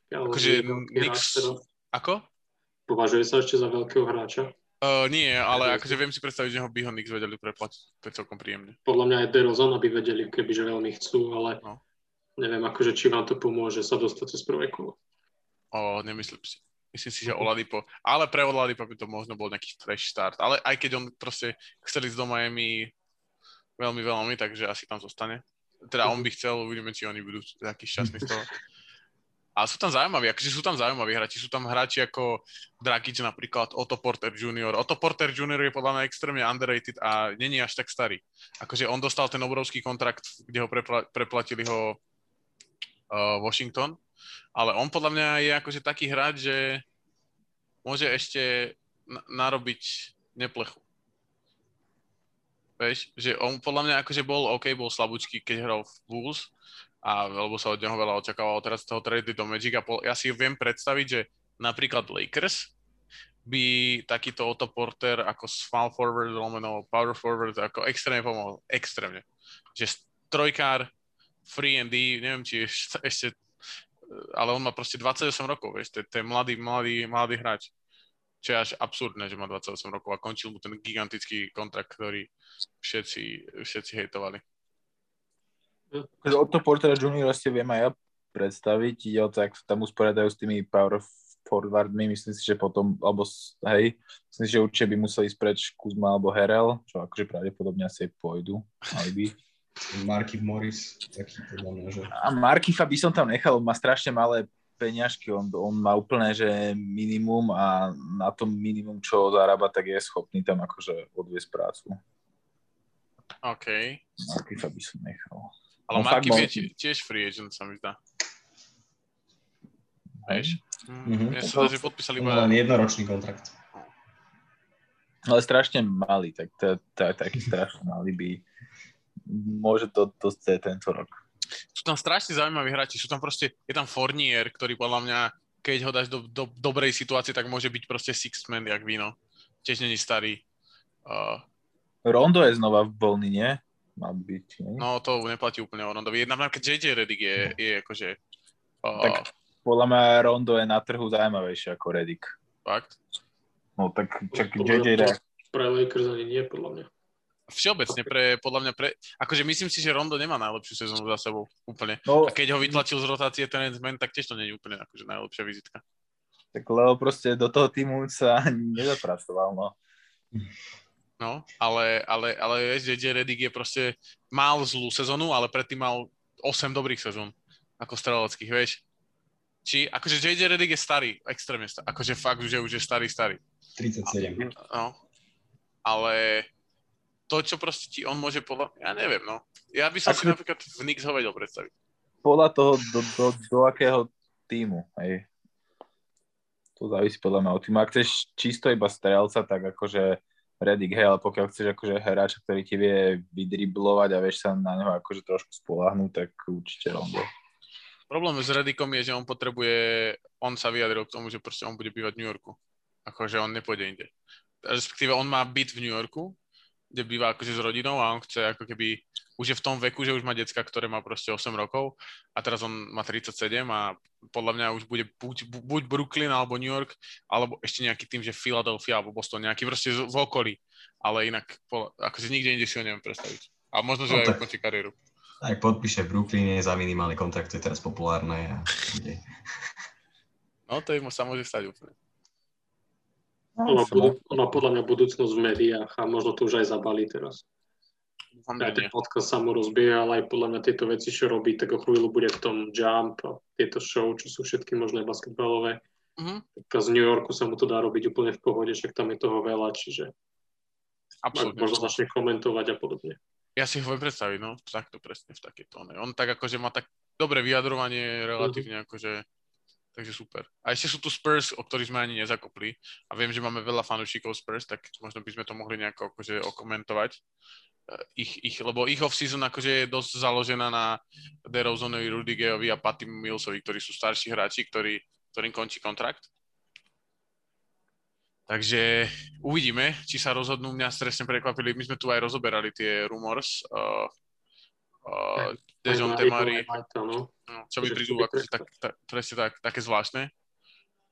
Ja, Akože Knicks... Ako? Považuje sa ešte za veľkého hráča. Uh, nie, ale Neviem. akože viem si predstaviť, že ho by ho Knicks vedeli preplatiť. To je celkom príjemne. Podľa mňa aj DeRozan, aby vedeli, kebyže veľmi chcú, ale No. neviem, akože či vám to pomôže sa dostať cez prvé kolo. O, nemyslím si. Myslím si, že Oladipo. Ale pre Oladipo by to možno bol nejaký fresh start. Ale aj keď on proste chcel ísť do Miami veľmi, veľmi, takže asi tam zostane. Teda on by chcel, uvidíme, či oni budú takí šťastní z toho. A sú tam zaujímaví, akože sú tam zaujímaví hráči. Sú tam hráči ako Dragic napríklad, Otto Porter Jr. Otto Porter Jr. je podľa mňa extrémne underrated a není až tak starý. Akože on dostal ten obrovský kontrakt, kde ho prepla- preplatili ho uh, Washington, ale on podľa mňa je akože taký hráč, že môže ešte na- narobiť neplechu. Vieš, že on podľa mňa akože bol OK, bol slabúčky, keď hral v Bulls, a, lebo sa od neho veľa očakávalo, teraz toho trade do Magic a pol, ja si viem predstaviť, že napríklad Lakers by takýto Otto Porter ako small forward, lomeno power forward, ako extrémne pomohol. Extrémne. Že trojkár, free and D, neviem, či ešte ale on má proste 28 rokov, vieš, to, je- to je mladý, mladý, mladý hráč. Čo je až absurdné, že má 28 rokov a končil mu ten gigantický kontrakt, ktorý všetci, všetci hejtovali. Akože Otto Portera Junior si viem aj ja predstaviť, ide o to, ak sa tam usporiadajú s tými power forwardmi, myslím si, že potom, alebo hej, myslím si, že určite by museli ísť preč Kuzma alebo Herel, čo akože pravdepodobne asi aj pôjdu, mali by. Marky Morris, taký podľa mňa, že... A Markifa by som tam nechal, má strašne malé peňažky, on, on má úplne, že minimum a na tom minimum, čo zarába, tak je schopný tam akože odviesť prácu. OK. Markifa by som nechal. Ale fakt bol- je tie- tiež free agent, sa mi zdá. Vieš? Mhm. Mm, ja sa zdá, že podpísali iba... len jednoročný kontrakt. Ale strašne malý, tak to, to, taký strašne malý by môže to dosť tento rok. Sú tam strašne zaujímaví hráči. Sú tam proste... Je tam Fournier, ktorý podľa mňa, keď ho dáš do, do dobrej situácie, tak môže byť proste sixth man, jak víno. Tiež není starý. Uh, Rondo je znova voľný, nie? Mal by byť, nie? no to neplatí úplne o Rondovi. Jedna napríklad JJ Redick je, je akože... Uh, Tak- Podľa mňa Rondo je na trhu zaujímavejší ako Redick. fakt. No tak čak JJ. Pre Lakers ani nie, podľa mňa. Všeobecne pre, podľa mňa pre... Akože myslím si, že Rondo nemá najlepšiu sezónu za sebou. Úplne. No, A keď ho vytlačil z rotácie ten zmen, tak tiež to nie je úplne akože najlepšia vizitka. tak lebo proste do toho týmu sa nezapracoval, no. No, ale, ale, ale vieš, JJ Redick je proste, mal zlú sezónu, ale predtým mal 8 dobrých sezón, ako streleckých, vieš. Či, akože JJ Redick je starý, extrémne starý, akože fakt, že už je starý, starý. 37. No, ale to, čo proste ti on môže podľa, ja neviem, no. Ja by som si Ako- napríklad v Knicks ho vedel predstaviť. Podľa toho, do, do, do akého týmu, hej. To závisí podľa mňa od týmu. Ak chceš čisto iba strelca, tak akože Redick, hej, ale pokiaľ chceš akože hráča, ktorý ti vie vydriblovať a vieš sa na neho akože trošku spolahnúť, tak určite Rondo. Problém s Redickom je, že on potrebuje, on sa vyjadril k tomu, že proste on bude bývať v New Yorku. Akože on nepôjde inde. Respektíve on má byt v New Yorku, kde býva akože s rodinou a on chce ako keby, už je v tom veku, že už má decka, ktoré má proste 8 rokov a teraz on má 37 a podľa mňa už bude buď, bu- buď Brooklyn alebo New York, alebo ešte nejaký tým, že Philadelphia alebo Boston, nejaký proste z- v okolí. Ale inak, akože nikde inde si ho neviem predstaviť. A možno, že No aj ukončí kariéru. Ak podpíše v Brooklyne za minimálny kontrakt, to je teraz populárne. A... No to je, sa môže stať úplne. On má, budu- on má podľa mňa budúcnosť v médiách a možno to už aj zabalí teraz. Dúfam, Aj ten podcast sa mu rozbieha, ale aj podľa mňa tieto veci, čo robí, tak o chvíľu bude v tom Jump a tieto show, čo sú všetky možné basketbalové. Mhm. Tak z New Yorku sa mu to dá robiť úplne v pohode, však tam je toho veľa, čiže Absolutne. možno začne komentovať a podobne. Ja si ho viem predstaviť, no, takto presne v tóne. On tak akože má tak dobré vyjadrovanie relatívne akože, takže super. A ešte sú tu Spurs, o ktorých sme ani nezakopli a viem, že máme veľa fanúšikov Spurs, tak možno by sme to mohli nejako akože okomentovať. Eh, Ich, ich, lebo ich off-season akože je dosť založená na DeRozanovi, Rudigerovi a Patty Millsovi, ktorí sú starší hráči, ktorí, ktorým končí kontrakt. Takže uvidíme, či sa rozhodnú. Mňa stresne prekvapili. My sme tu aj rozoberali tie rumors. Uh, uh, Dejon Temari, no, čo mi prídu akože tak, tak, presne tak, také zvláštne.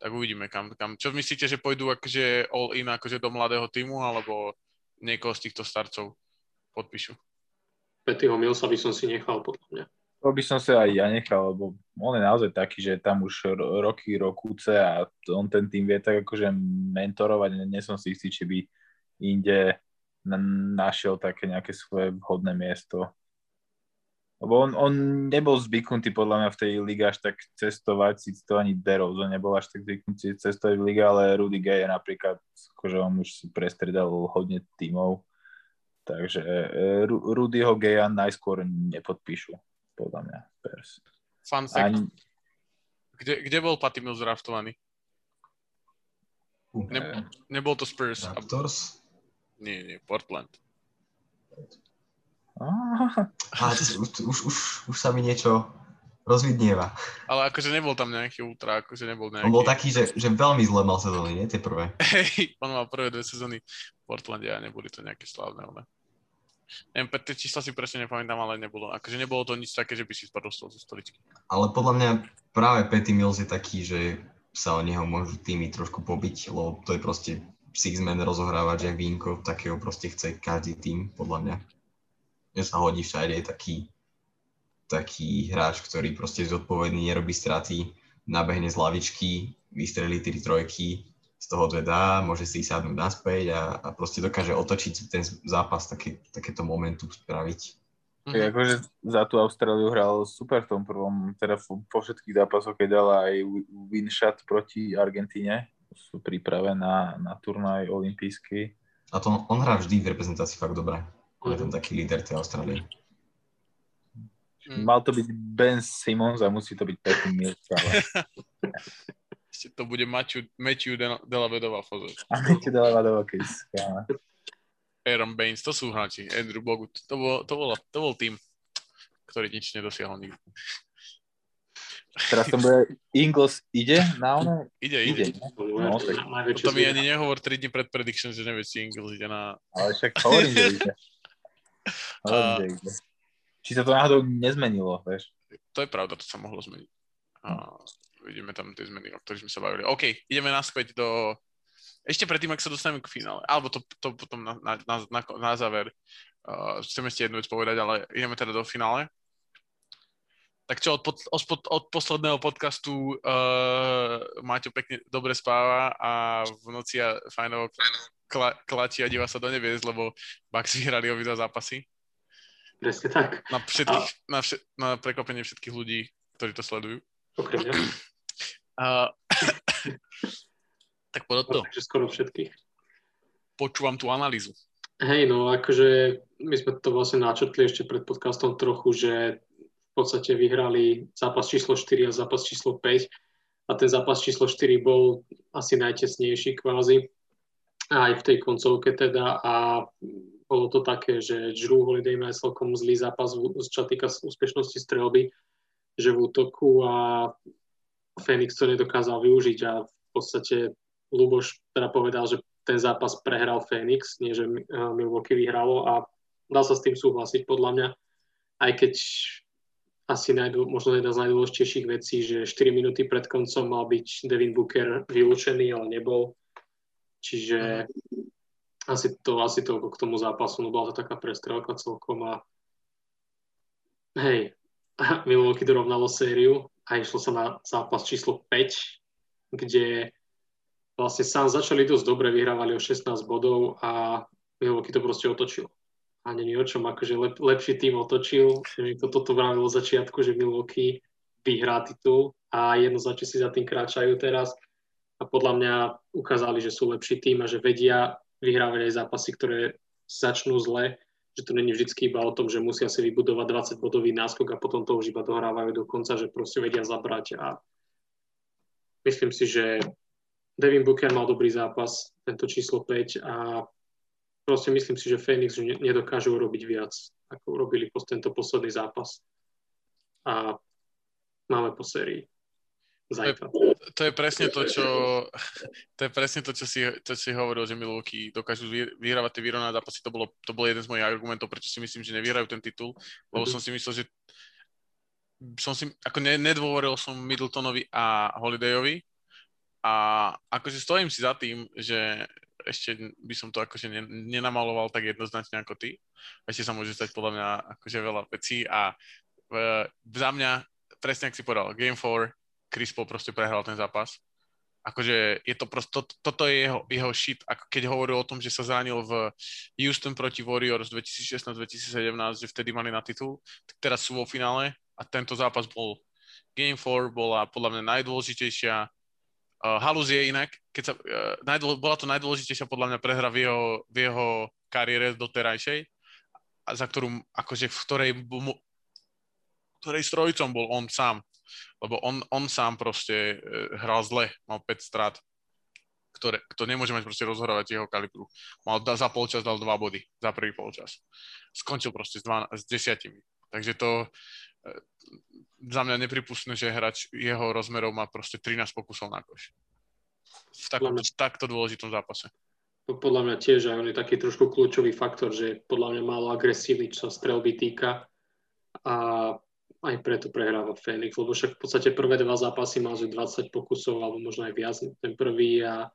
Tak uvidíme, kam, kam. Čo myslíte, že pôjdu akože all in akože do mladého týmu, alebo niekoho z týchto starcov podpíšu? Pettyho Millsa by som si nechal, podľa mňa. To by som sa aj ja nechal, lebo on je naozaj taký, že tam už roky, rokúce a on ten tým vie tak akože mentorovať. Nie som si istý, či by inde našiel také nejaké svoje vhodné miesto. Lebo on, on nebol zvyknutý podľa mňa v tej lige až tak cestovať, si to ani Deroz, on nebol až tak zvyknutý cestovať v lige, ale Rudy Gay je napríklad, akože on už si prestredal hodne tímov, takže e, Rudyho Gaya najskôr nepodpíšu podľa mňa Spurs. Fun fact. Ani... Kde, kde bol Patty Mills draftovaný? Ne, nebol to Spurs. Raptors? Nie, nie, Portland. Ah. už, už, už, už sa mi niečo rozvidnieva. Ale akože nebol tam nejaký ultra, akože nebol nejaký... On bol taký, že, že veľmi zle mal sezóny, nie? Tie prvé. Hej, on mal prvé dve sezóny v Portlande a neboli to nejaké slavné, ale... Neviem, tie čísla si presne nepamätám, ale nebolo. Akože nebolo to nič také, že by si spadol z toho zo stoličky. Ale podľa mňa práve Petty Mills je taký, že sa o neho môžu týmy trošku pobiť, lebo to je proste six-man rozohrávať, že vínko, takého proste chce každý tým, podľa mňa. Že sa hodí všade, je taký, taký hráč, ktorý proste je zodpovedný, nerobí straty, nabehne z lavičky, vystrelí tri trojky, z toho dve dá, môže si sadnúť naspäť a, a proste dokáže otočiť ten zápas, také, takéto momentu spraviť. Tak mm-hmm. akože za tú Austráliu hral super v tom prvom, teda po všetkých zápasoch, keď dal aj win shot proti Argentíne, sú príprave na, na turnaj olimpijský. A to on, on hrá vždy v reprezentácii fakt dobre. On je tam taký líder tej Austrálie. Mal to byť Ben Simons a musí to byť Petty Mills, ale... Ešte to bude Matthew, Matthew Delavedova pozor. A Matthew Delavedova, keď Aaron Baines, to sú hráči, Andrew Bogut, to bol, to bol, to bol tým, ktorý nič nedosiahol nikdy. Teraz to bude, Ingles ide na ono? Ide, ide. ide no, tak. To mi ani nehovor 3 dní pred prediction, že nevie, či Ingles ide na... Ale však hovorím, že ide. Či sa to náhodou nezmenilo, vieš? To je pravda, to sa mohlo zmeniť. A vidíme tam tie zmeny, o ktorých sme sa bavili. OK, ideme naspäť do... Ešte predtým, ak sa dostaneme k finále, alebo to, to potom na, na, na, na, na záver, uh, chcem ešte jednu vec povedať, ale ideme teda do finále. Tak čo, od, od, od posledného podcastu uh, Maťo pekne dobre spáva a v noci a fajnovo kla, klačí a díva sa do nevies, lebo Bucks vyhrali obidva zápasy. Presne tak. Na, všetkých, a... na, vše, na prekvapenie všetkých ľudí, ktorí to sledujú. Okrem Uh, tak podľa to. Takže skoro všetkých. Počúvam tú analýzu. Hej, no akože my sme to vlastne načrtli ešte pred podcastom trochu, že v podstate vyhrali zápas číslo 4 a zápas číslo 5 a ten zápas číslo 4 bol asi najtesnejší kvázi aj v tej koncovke teda a bolo to také, že Drew Holiday mal celkom zlý zápas, čo týka úspešnosti strelby, že v útoku a Fénix to nedokázal využiť a v podstate Luboš teda povedal, že ten zápas prehral Fénix, nie že eh, Milwaukee vyhralo a dá sa s tým súhlasiť podľa mňa, aj keď asi najdô, možno jedna z najdôležitejších vecí, že 4 minúty pred koncom mal byť Devin Booker vylúčený, ale nebol. Čiže asi to, asi to k tomu zápasu, no bola to taká prestrelka celkom a hej, Milwaukee dorovnalo sériu a išlo sa na zápas číslo 5, kde vlastne sám začali dosť dobre, vyhrávali o 16 bodov a Milwaukee to proste otočil. A není o čom, akože lep, lepší tým otočil. To toto vravilo od začiatku, že Milwaukee vyhrá titul a jednoznačne si za tým kráčajú teraz. A podľa mňa ukázali, že sú lepší tým a že vedia vyhrávať aj zápasy, ktoré začnú zle že to není vždy iba o tom, že musia si vybudovať 20-bodový náskok a potom to už iba dohrávajú do konca, že proste vedia zabrať a myslím si, že Devin Booker mal dobrý zápas, tento číslo 5 a proste myslím si, že Phoenix nedokážu urobiť viac, ako urobili tento posledný zápas. A máme po sérii. Zajtra. To je presne to, čo, to je presne to, čo si, čo si hovoril, že Milwaukee dokážu vyhrávať tie vyrovnané zápasy. To, bolo, to bol jeden z mojich argumentov, prečo si myslím, že nevyhrajú ten titul, lebo mm-hmm. som si myslel, že som si, ako ne, nedôvoril som Middletonovi a Holidayovi a akože stojím si za tým, že ešte by som to akože nenamaloval tak jednoznačne ako ty. Ešte sa môže stať podľa mňa akože veľa vecí a e, za mňa, presne ak si povedal, Game 4, Chris Paul proste prehral ten zápas. Akože je to proste, to, toto je jeho, jeho shit, ako keď hovoril o tom, že sa zranil v Houston proti Warriors 2016-2017, že vtedy mali na titul, tak teraz sú vo finále a tento zápas bol Game 4 bola podľa mňa najdôležitejšia. Uh, halúz je inak, keď sa, uh, najdôle, bola to najdôležitejšia podľa mňa prehra v jeho, v jeho kariére doterajšej, za ktorú, akože v ktorej, ktorej strojcom bol on sám lebo on, on sám proste e, hral zle, mal 5 strát, ktoré, to nemôže mať proste rozhorovať jeho kalibru. Mal za polčas dal 2 body, za prvý polčas. Skončil proste s, 12, s desiatimi. Takže to e, za mňa nepripustné, že hráč jeho rozmerov má proste 13 pokusov na koš. V takom, mňa, takto dôležitom zápase. Podľa mňa tiež, aj on je taký trošku kľúčový faktor, že podľa mňa málo agresívny, čo sa strelby týka. A aj preto prehráva Fénix, lebo však v podstate prvé dva zápasy mal, že 20 pokusov, alebo možno aj viac, ten prvý a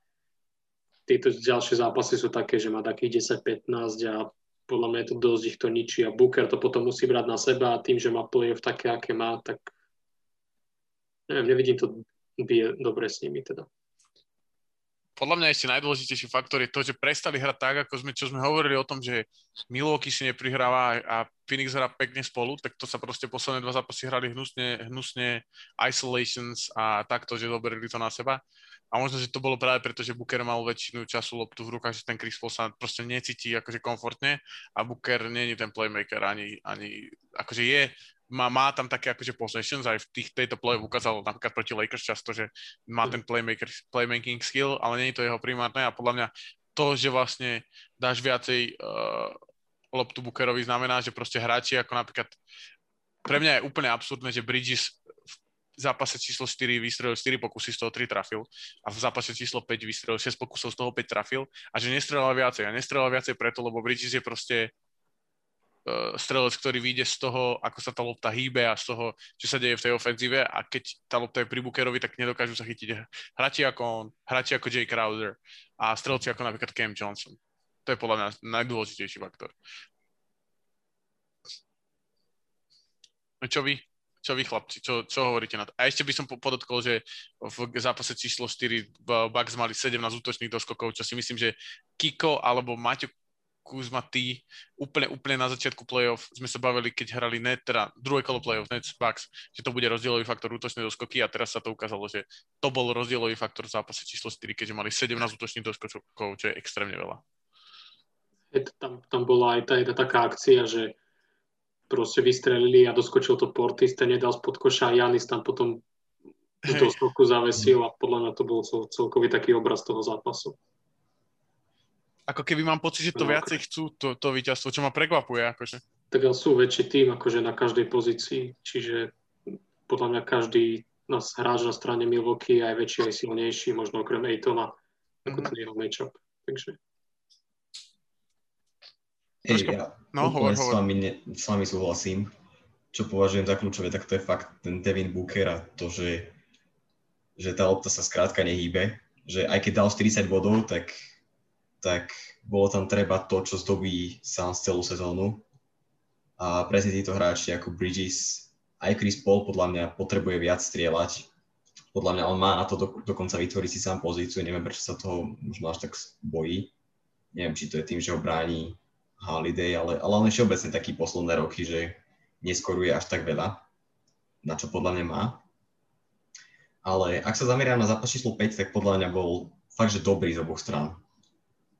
tieto ďalšie zápasy sú také, že má takých 10-15 a podľa mňa je to dosť ich to ničí. A Booker to potom musí brať na seba a tým, že má playoff také, aké má, tak neviem, nevidím to dobre s nimi teda podľa mňa ešte najdôležitejší faktor je to, že prestali hrať tak, ako sme, čo sme hovorili o tom, že Milwaukee si neprihráva a Phoenix hrá pekne spolu, tak to sa proste posledné dva zápasy hrali hnusne, hnusne isolations a takto, že zoberili to na seba. A možno, že to bolo práve preto, že Booker mal väčšinu času loptu v rukách, že ten Chris Paul sa proste necíti akože komfortne a Booker nie je ten playmaker ani, ani akože je má, má tam také akože possessions, aj v tých, tejto play ukázal napríklad proti Lakers často, že má ten playmaker, playmaking skill, ale nie je to jeho primárne a podľa mňa to, že vlastne dáš viacej uh, loptu Bookerovi znamená, že proste hráči ako napríklad pre mňa je úplne absurdné, že Bridges v zápase číslo 4 vystrelil 4 pokusy, z toho 3 trafil a v zápase číslo 5 vystrelil 6 pokusov, z toho 5 trafil a že nestrelal viacej. A nestrelal viacej preto, lebo Bridges je proste strelec, ktorý vyjde z toho, ako sa tá lopta hýbe a z toho, čo sa deje v tej ofenzíve a keď tá lopta je pri Bookerovi, tak nedokážu sa chytiť hráči ako on, hráči ako Jay Crowder a strelci ako napríklad Cam Johnson. To je podľa mňa najdôležitejší faktor. No čo vy? Čo vy chlapci? Čo, čo hovoríte na to? A ešte by som podotkol, že v zápase číslo 4 Bucks mali 17 útočných doskokov, čo si myslím, že Kiko alebo Maťo Kuzma, ty úplne, úplne na začiatku playoff sme sa bavili, keď hrali net, teda druhé kolo playoff Nets Bucks, že to bude rozdielový faktor útočné doskoky a teraz sa to ukázalo, že to bol rozdielový faktor v zápase číslo 4, keďže mali 17 útočných doskokov, čo je extrémne veľa. Tam, tam bola aj tá jedna taká akcia, že proste vystrelili a doskočil to Portis, ten nedal spod koša a Janis tam potom tú doskoku zavesil a podľa mňa to bol cel, celkový taký obraz toho zápasu ako keby mám pocit, že to no, viacej chcú, to, to víťazstvo, čo ma prekvapuje. Akože. Tak ale sú väčší tým akože na každej pozícii, čiže podľa mňa každý nás hráč na strane Milwaukee aj väčší, aj silnejší, možno okrem Ejtona, ako ten jeho matchup. Takže... Ej, ja no, hovor, hovor. S, vami ne, s vami súhlasím. Čo považujem za kľúčové, tak to je fakt ten Devin Booker a to, že, že tá lopta sa skrátka nehýbe. Že aj keď dal 40 bodov, tak tak bolo tam treba to, čo zdobí sám celú sezónu. A presne títo hráči ako Bridges, aj Chris Paul podľa mňa potrebuje viac strieľať. Podľa mňa on má na to do, dokonca vytvoriť si sám pozíciu, neviem prečo sa toho možno až tak bojí. Neviem, či to je tým, že ho bráni Holiday, ale, ale on je všeobecne taký posledné roky, že neskoruje až tak veľa, na čo podľa mňa má. Ale ak sa zameriam na zápas číslo 5, tak podľa mňa bol fakt, že dobrý z oboch strán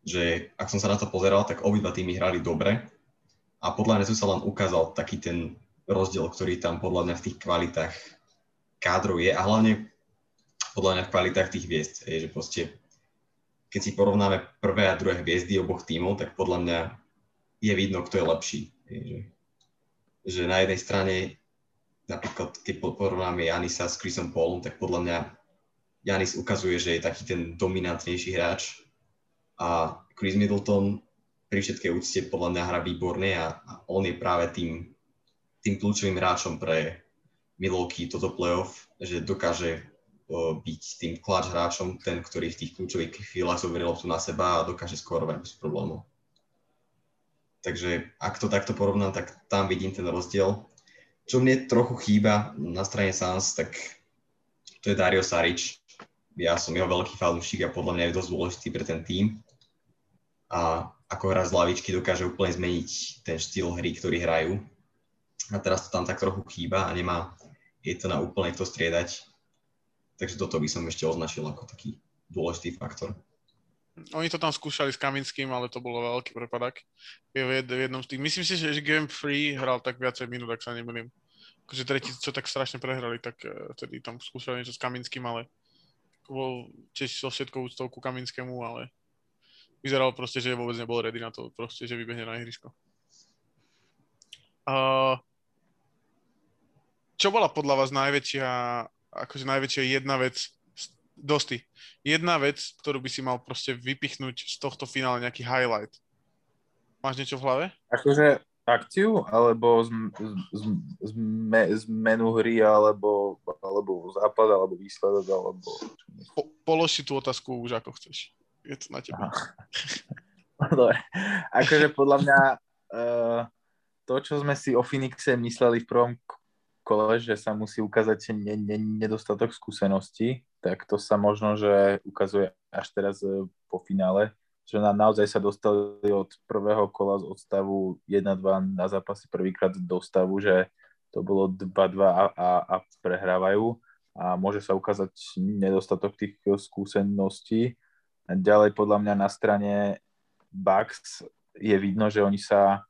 že ak som sa na to pozeral, tak obidva týmy hrali dobre a podľa mňa tu sa len ukázal taký ten rozdiel, ktorý tam podľa mňa v tých kvalitách kádrov je a hlavne podľa mňa v kvalitách tých hviezd. Je, že proste, keď si porovnáme prvé a druhé hviezdy oboch tímov, tak podľa mňa je vidno, kto je lepší. Je, že, že na jednej strane napríklad keď porovnáme Janisa s Chrisom Paulom, tak podľa mňa Janis ukazuje, že je taký ten dominantnejší hráč a Chris Middleton pri všetkej úcte podľa mňa hrá výborne a, a on je práve tým, tým kľúčovým hráčom pre Milwaukee toto playoff, že dokáže byť tým kláč hráčom, ten, ktorý v tých kľúčových chvíľach zoberie loptu na seba a dokáže skorovať bez problémov. Takže ak to takto porovnám, tak tam vidím ten rozdiel. Čo mne trochu chýba na strane Sans, tak to je Dario Saric. Ja som jeho veľký fanúšik a podľa mňa je dosť dôležitý pre ten tým. A ako hra z lavičky dokáže úplne zmeniť ten štýl hry, ktorý hrajú. A teraz to tam tak trochu chýba a nemá, je to na úplne to striedať Takže toto by som ešte označil ako taký dôležitý faktor. Oni to tam skúšali s Kaminským, ale to bolo veľký prepadak. V jednom z tých. Myslím si, že Game Free hral tak viacej minút, ak sa nemýlim. Akože tretí, čo tak strašne prehrali, tak uh, vtedy tam skúšali niečo s Kaminským, ale bol tiež so všetkou úctou ku Kaminskému, ale vyzeral proste, že vôbec nebol ready na to, proste, že vybehne na ihrisko. Uh, čo bola podľa vás najväčšia akože najväčšia jedna vec, dosti, jedna vec, ktorú by si mal proste vypichnúť z tohto finále, nejaký highlight. Máš niečo v hlave? Akože akciu, alebo z, z, z, me, zmenu hry, alebo, alebo západ, alebo výsledok, alebo... Po, polož si tú otázku už ako chceš. Je to na teba. Dobre. Akože podľa mňa uh, to, čo sme si o Phoenixe mysleli v prvom kole, že sa musí ukázať ne, ne, nedostatok skúseností, tak to sa možno, že ukazuje až teraz e, po finále, že na, naozaj sa dostali od prvého kola z odstavu 1-2 na zápasy prvýkrát do stavu, že to bolo 2-2 a, a, a prehrávajú a môže sa ukázať nedostatok tých skúseností. Ďalej podľa mňa na strane Bucks je vidno, že oni sa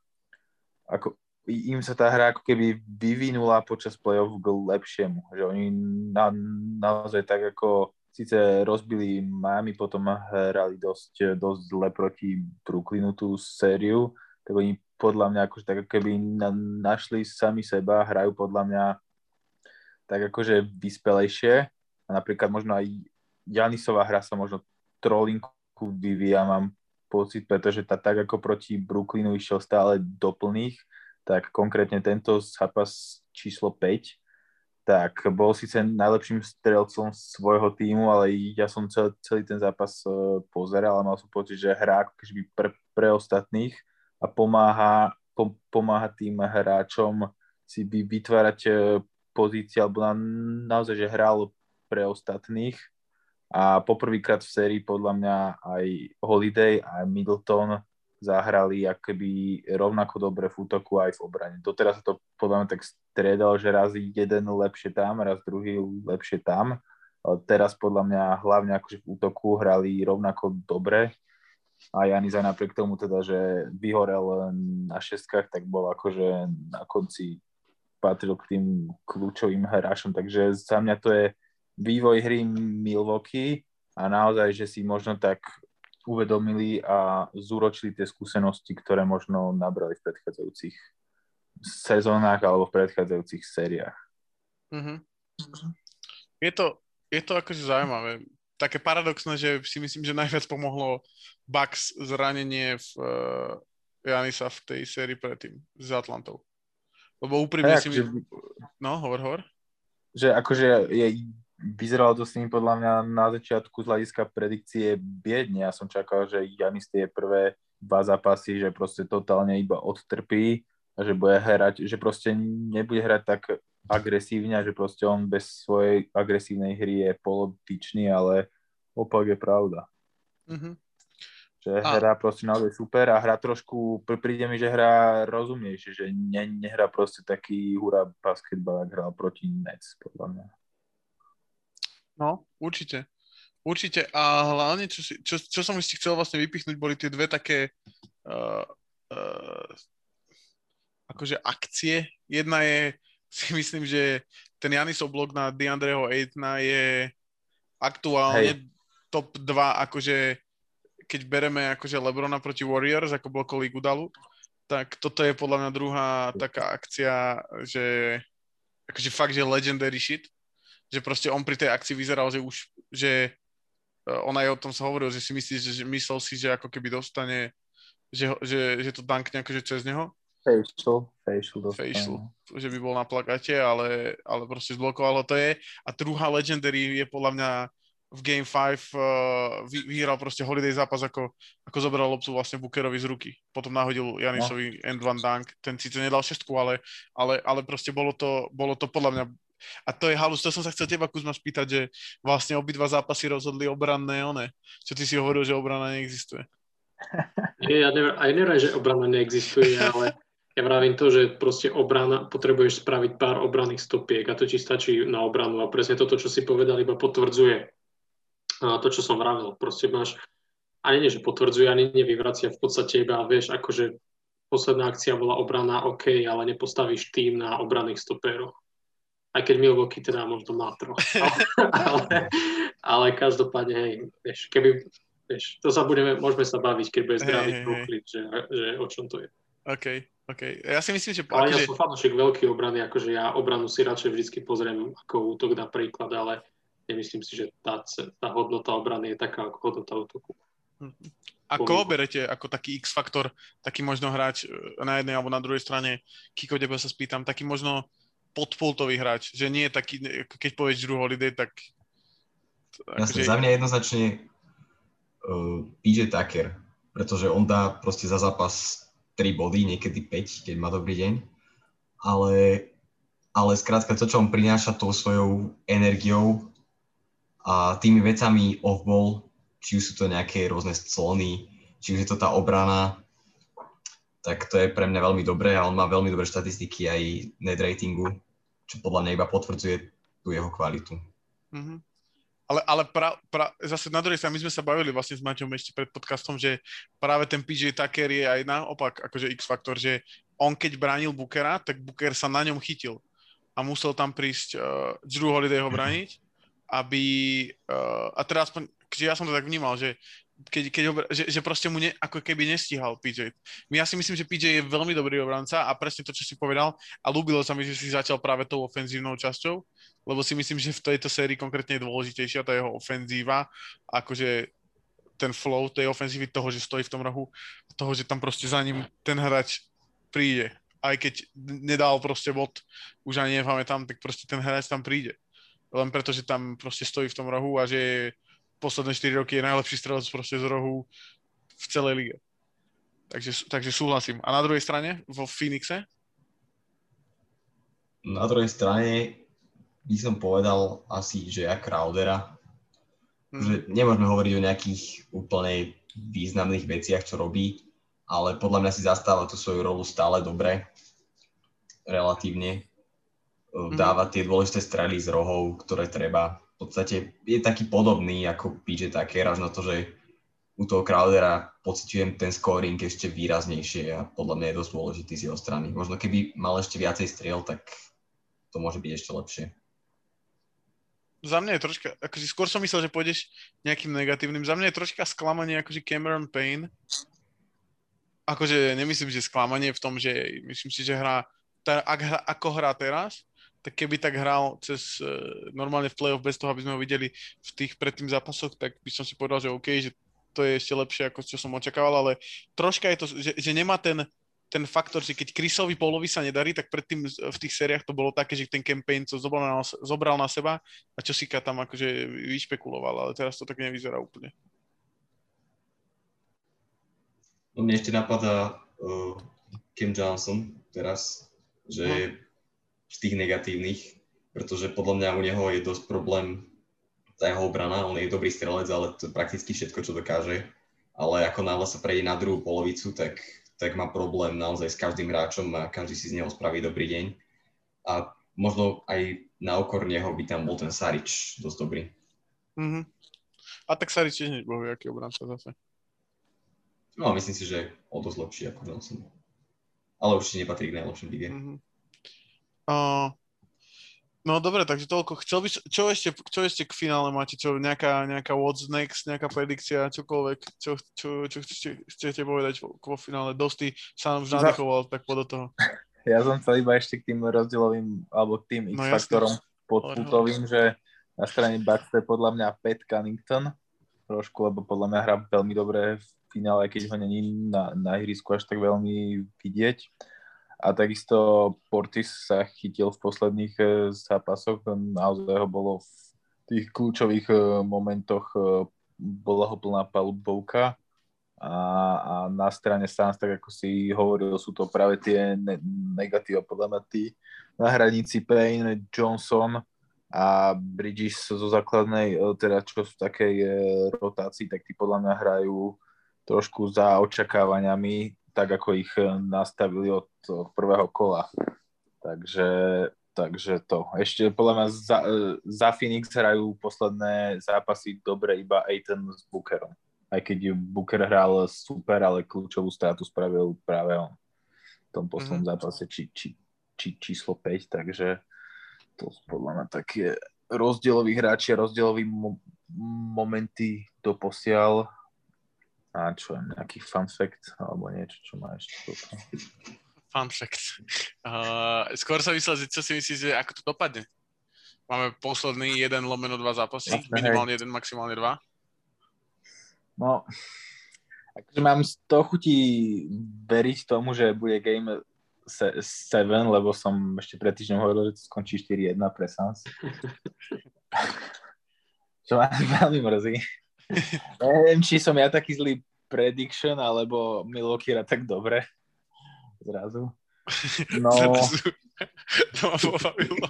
ako, im sa tá hra ako keby vyvinula počas play-off k lepšiemu. Že oni na, naozaj tak ako síce rozbili Miami, potom hrali dosť, dosť zle proti Brooklynu tú sériu, tak oni podľa mňa akože tak keby na, našli sami seba, hrajú podľa mňa tak akože vyspelejšie a napríklad možno aj Janisová hra sa možno trolinku vyvíja, mám pocit, pretože tá tak ako proti Brooklynu išiel stále do plných tak konkrétne tento zápas číslo 5, tak bol síce najlepším strelcom svojho týmu, ale ja som celý, celý ten zápas e, pozeral a mal som pocit, že hrá ako keby pre, pre ostatných a pomáha, po, pomáha tým hráčom si vytvárať e, pozície, alebo na, naozaj, že hral pre ostatných a poprvýkrát v sérii podľa mňa aj Holiday a Middleton zahrali akoby rovnako dobre v útoku aj v obrane. Doteraz sa to podľa mňa tak striedalo, že raz jeden lepšie tam, raz druhý lepšie tam. Teraz podľa mňa hlavne akože v útoku hrali rovnako dobre a Janis aj napriek tomu teda, že vyhorel na šestkách, tak bol akože na konci patril k tým kľúčovým hráčom, takže za mňa to je vývoj hry Milwaukee a naozaj, že si možno tak uvedomili a zúročili tie skúsenosti, ktoré možno nabrali v predchádzajúcich sezónach alebo v predchádzajúcich sériách. Mm-hmm. Je, to, je to akože zaujímavé. Také paradoxné, že si myslím, že najviac pomohlo Bucks zranenie v uh, Janisa v tej sérii predtým s Atlantou. Lebo úprimne si... Že... No, hovor, hovor. Že akože je vyzeralo to s ním podľa mňa na začiatku z hľadiska predikcie biedne. Ja som čakal, že Janis tie prvé dva zápasy, že proste totálne iba odtrpí a že bude hrať, že proste nebude hrať tak agresívne a že proste on bez svojej agresívnej hry je polotičný, ale opak je pravda. Mm-hmm. Že a... hrá proste naozaj super a hra trošku, príde mi, že hrá rozumnejšie, že ne, nehrá proste taký hurá basketbal, ak hral proti Nets, podľa mňa. No, určite. Určite. A hlavne, čo, si, čo, čo som ešte chcel vlastne vypichnúť, boli tie dve také uh, uh, akože akcie. Jedna je, si myslím, že ten Janisov blok na DeAndreho Aitna je aktuálne Hej. top 2, akože keď bereme akože Lebrona proti Warriors, ako blokový Gudalu, tak toto je podľa mňa druhá taká akcia, že akože fakt, že legendary shit, že proste on pri tej akcii vyzeral, že už, že uh, on aj o tom sa hovoril, že si myslí, že, že myslel si, že ako keby dostane, že, že, že to dankne akože cez neho. Facial, facial, dostane. Facial, že by bol na plakáte, ale, ale proste zblokovalo to je. A druhá legendary je podľa mňa v Game 5 uh, vy, vyhral proste holiday zápas, ako, ako zobral loptu vlastne Bookerovi z ruky. Potom nahodil Janisovi no. end one dunk. Ten síce nedal šestku, ale, ale, ale proste bolo to, bolo to podľa mňa a to je halus, to som sa chcel teba, Kuzma, spýtať, že vlastne obidva zápasy rozhodli obranné one. Čo ty si hovoril, že obrana neexistuje? Nie, ja neviem, aj neviem, že obrana neexistuje, ale ja vravím to, že proste obrana, potrebuješ spraviť pár obranných stopiek a to ti stačí na obranu a presne toto, čo si povedal, iba potvrdzuje to, čo som vravil. Proste máš, ani nie, že potvrdzuje, ani nevyvracia v podstate iba, vieš, akože posledná akcia bola obrana, OK, ale nepostavíš tým na obranných stopéroch. Aj keď Milwaukee teda možno má troch. ale, ale každopádne, hej, vieš, keby, vieš, to sa budeme, môžeme sa baviť, keď bude zdravý hey, hey, že, že o čom to je. OK, OK. Ja si myslím, že... Ale akože... ja som fanúšik veľký obrany, akože ja obranu si radšej vždy pozriem ako útok napríklad, ale nemyslím si, že tá, tá hodnota obrany je taká ako hodnota útoku. A koho berete ako taký X-faktor, taký možno hráč e, na jednej alebo na druhej strane, Kiko, tebe sa spýtam, taký možno podpultový hráč, že nie je taký, keď povieš Drew Holiday, tak... Jasne, že... za mňa jednoznačne uh, PJ Tucker, pretože on dá proste za zápas 3 body, niekedy 5, keď má dobrý deň, ale, ale skrátka to, čo on prináša tou svojou energiou a tými vecami off-ball, či už sú to nejaké rôzne sclony, či už je to tá obrana, tak to je pre mňa veľmi dobré a on má veľmi dobré štatistiky aj net ratingu, čo podľa mňa iba potvrdzuje tú jeho kvalitu. Mm-hmm. Ale, ale pra, pra, zase na druhej strane, my sme sa bavili vlastne s Maťom ešte pred podcastom, že práve ten PJ Tucker je aj naopak akože X-faktor, že on keď bránil Bookera, tak Booker sa na ňom chytil a musel tam prísť uh, Drew Holiday ho brániť aby, uh, a teraz aspoň, ja som to tak vnímal, že keď, keď ho, že, že proste mu ne, ako keby nestíhal PJ. Ja si myslím, že PJ je veľmi dobrý obranca a presne to, čo si povedal a ľúbilo sa mi, že si začal práve tou ofenzívnou časťou, lebo si myslím, že v tejto sérii konkrétne je dôležitejšia tá jeho ofenzíva, akože ten flow tej ofenzívy, toho, že stojí v tom rohu, toho, že tam proste za ním ten hráč príde. Aj keď nedal proste bod, už ani nepamätám, tak proste ten hráč tam príde len preto, že tam proste stojí v tom rohu a že posledné 4 roky je najlepší strelec proste z rohu v celej lige. Takže, takže súhlasím. A na druhej strane, vo Phoenixe? Na druhej strane by som povedal asi, že ja Crowdera. Hmm. Že nemôžeme hovoriť o nejakých úplne významných veciach, čo robí, ale podľa mňa si zastáva tú svoju rolu stále dobre, relatívne mm. dáva tie dôležité strely z rohov, ktoré treba. Podstate je taký podobný ako PJ Tucker, až na to, že u toho Crowdera pociťujem ten scoring ešte výraznejšie a podľa mňa je dosť dôležitý z jeho strany. Možno keby mal ešte viacej striel, tak to môže byť ešte lepšie. Za mňa je troška, akože skôr som myslel, že pôjdeš nejakým negatívnym. Za mňa je troška sklamanie akože Cameron Payne. Akože nemyslím, že sklamanie v tom, že myslím si, že hrá, ak, ako hrá teraz, tak keby tak hral cez uh, normálne v play-off bez toho, aby sme ho videli v tých predtým zápasoch, tak by som si povedal, že OK, že to je ešte lepšie, ako čo som očakával, ale troška je to, že, že nemá ten, ten faktor, že keď Chrisovi Polovi sa nedarí, tak predtým v tých sériách to bolo také, že ten campaign to zobral na, zobral na seba a čo si tam akože vyšpekuloval, ale teraz to tak nevyzerá úplne. No mne ešte napadá uh, Kim Johnson teraz, že no z tých negatívnych, pretože podľa mňa u neho je dosť problém tá jeho obrana, on je dobrý strelec, ale to prakticky všetko, čo dokáže. Ale ako náhle sa prejde na druhú polovicu, tak, tak má problém naozaj s každým hráčom a každý si z neho spraví dobrý deň. A možno aj na okor neho by tam bol ten Sarič dosť dobrý. Mm-hmm. A tak Sarič tiež nebol aký obranca zase. No, myslím si, že o dosť lepší ako Johnson. Ale určite nepatrí k najlepším lige. Mm-hmm. Uh, no dobre, takže toľko. Chcel by, čo, ešte, čo ešte k finále máte? Čo, nejaká, nejaká what's next, nejaká predikcia, čokoľvek? Čo, čo, čo chcete, chcete povedať vo, finále? Dosti sa nám už nadechoval, tak po do toho. Ja som chcel iba ešte k tým rozdielovým, alebo k tým No X-faktorom podputovým, že na strane Bucks je podľa mňa Pat Cunnington trošku, lebo podľa mňa hrá veľmi dobre v finále, keď ho není na, na ihrisku až tak veľmi vidieť. A takisto Portis sa chytil v posledných eh, zápasoch, naozaj ho bolo v tých kľúčových eh, momentoch eh, bola ho plná palubovka. A, a na strane Suns, tak ako si hovoril, sú to práve tie ne- negatíva, podľa mňa tí na hranici Payne, Johnson a Bridges zo základnej, teda čo v takej rotácii, tak tí podľa mňa hrajú trošku za očakávaniami, tak ako ich e, nastavili od, prvého kola. Takže, takže to. Ešte podľa mňa za, e, za Phoenix hrajú posledné zápasy dobre iba Aiton s Bookerom. Aj keď Booker hral super, ale kľúčovú stratu spravil práve on v tom poslednom mm-hmm. zápase či, či, či, číslo 5, takže to podľa mňa také rozdieloví hráči a rozdieloví mo- momenty do posiaľ a čo nejaký fun fact alebo niečo, čo má ešte toto. Fun fact. Uh, skôr sa myslel, že čo si myslíš, ako to dopadne? Máme posledný jeden lomeno dva zápasy, hej. minimálne jeden, maximálne dva. No, akože mám z toho chutí veriť tomu, že bude game 7, lebo som ešte pred týždňom hovoril, že to skončí 4-1 pre Suns. Čo ma veľmi mrzí. Neviem, či som ja taký zlý prediction, alebo Milwaukee tak dobre. Zrazu. No, to ma pobavilo.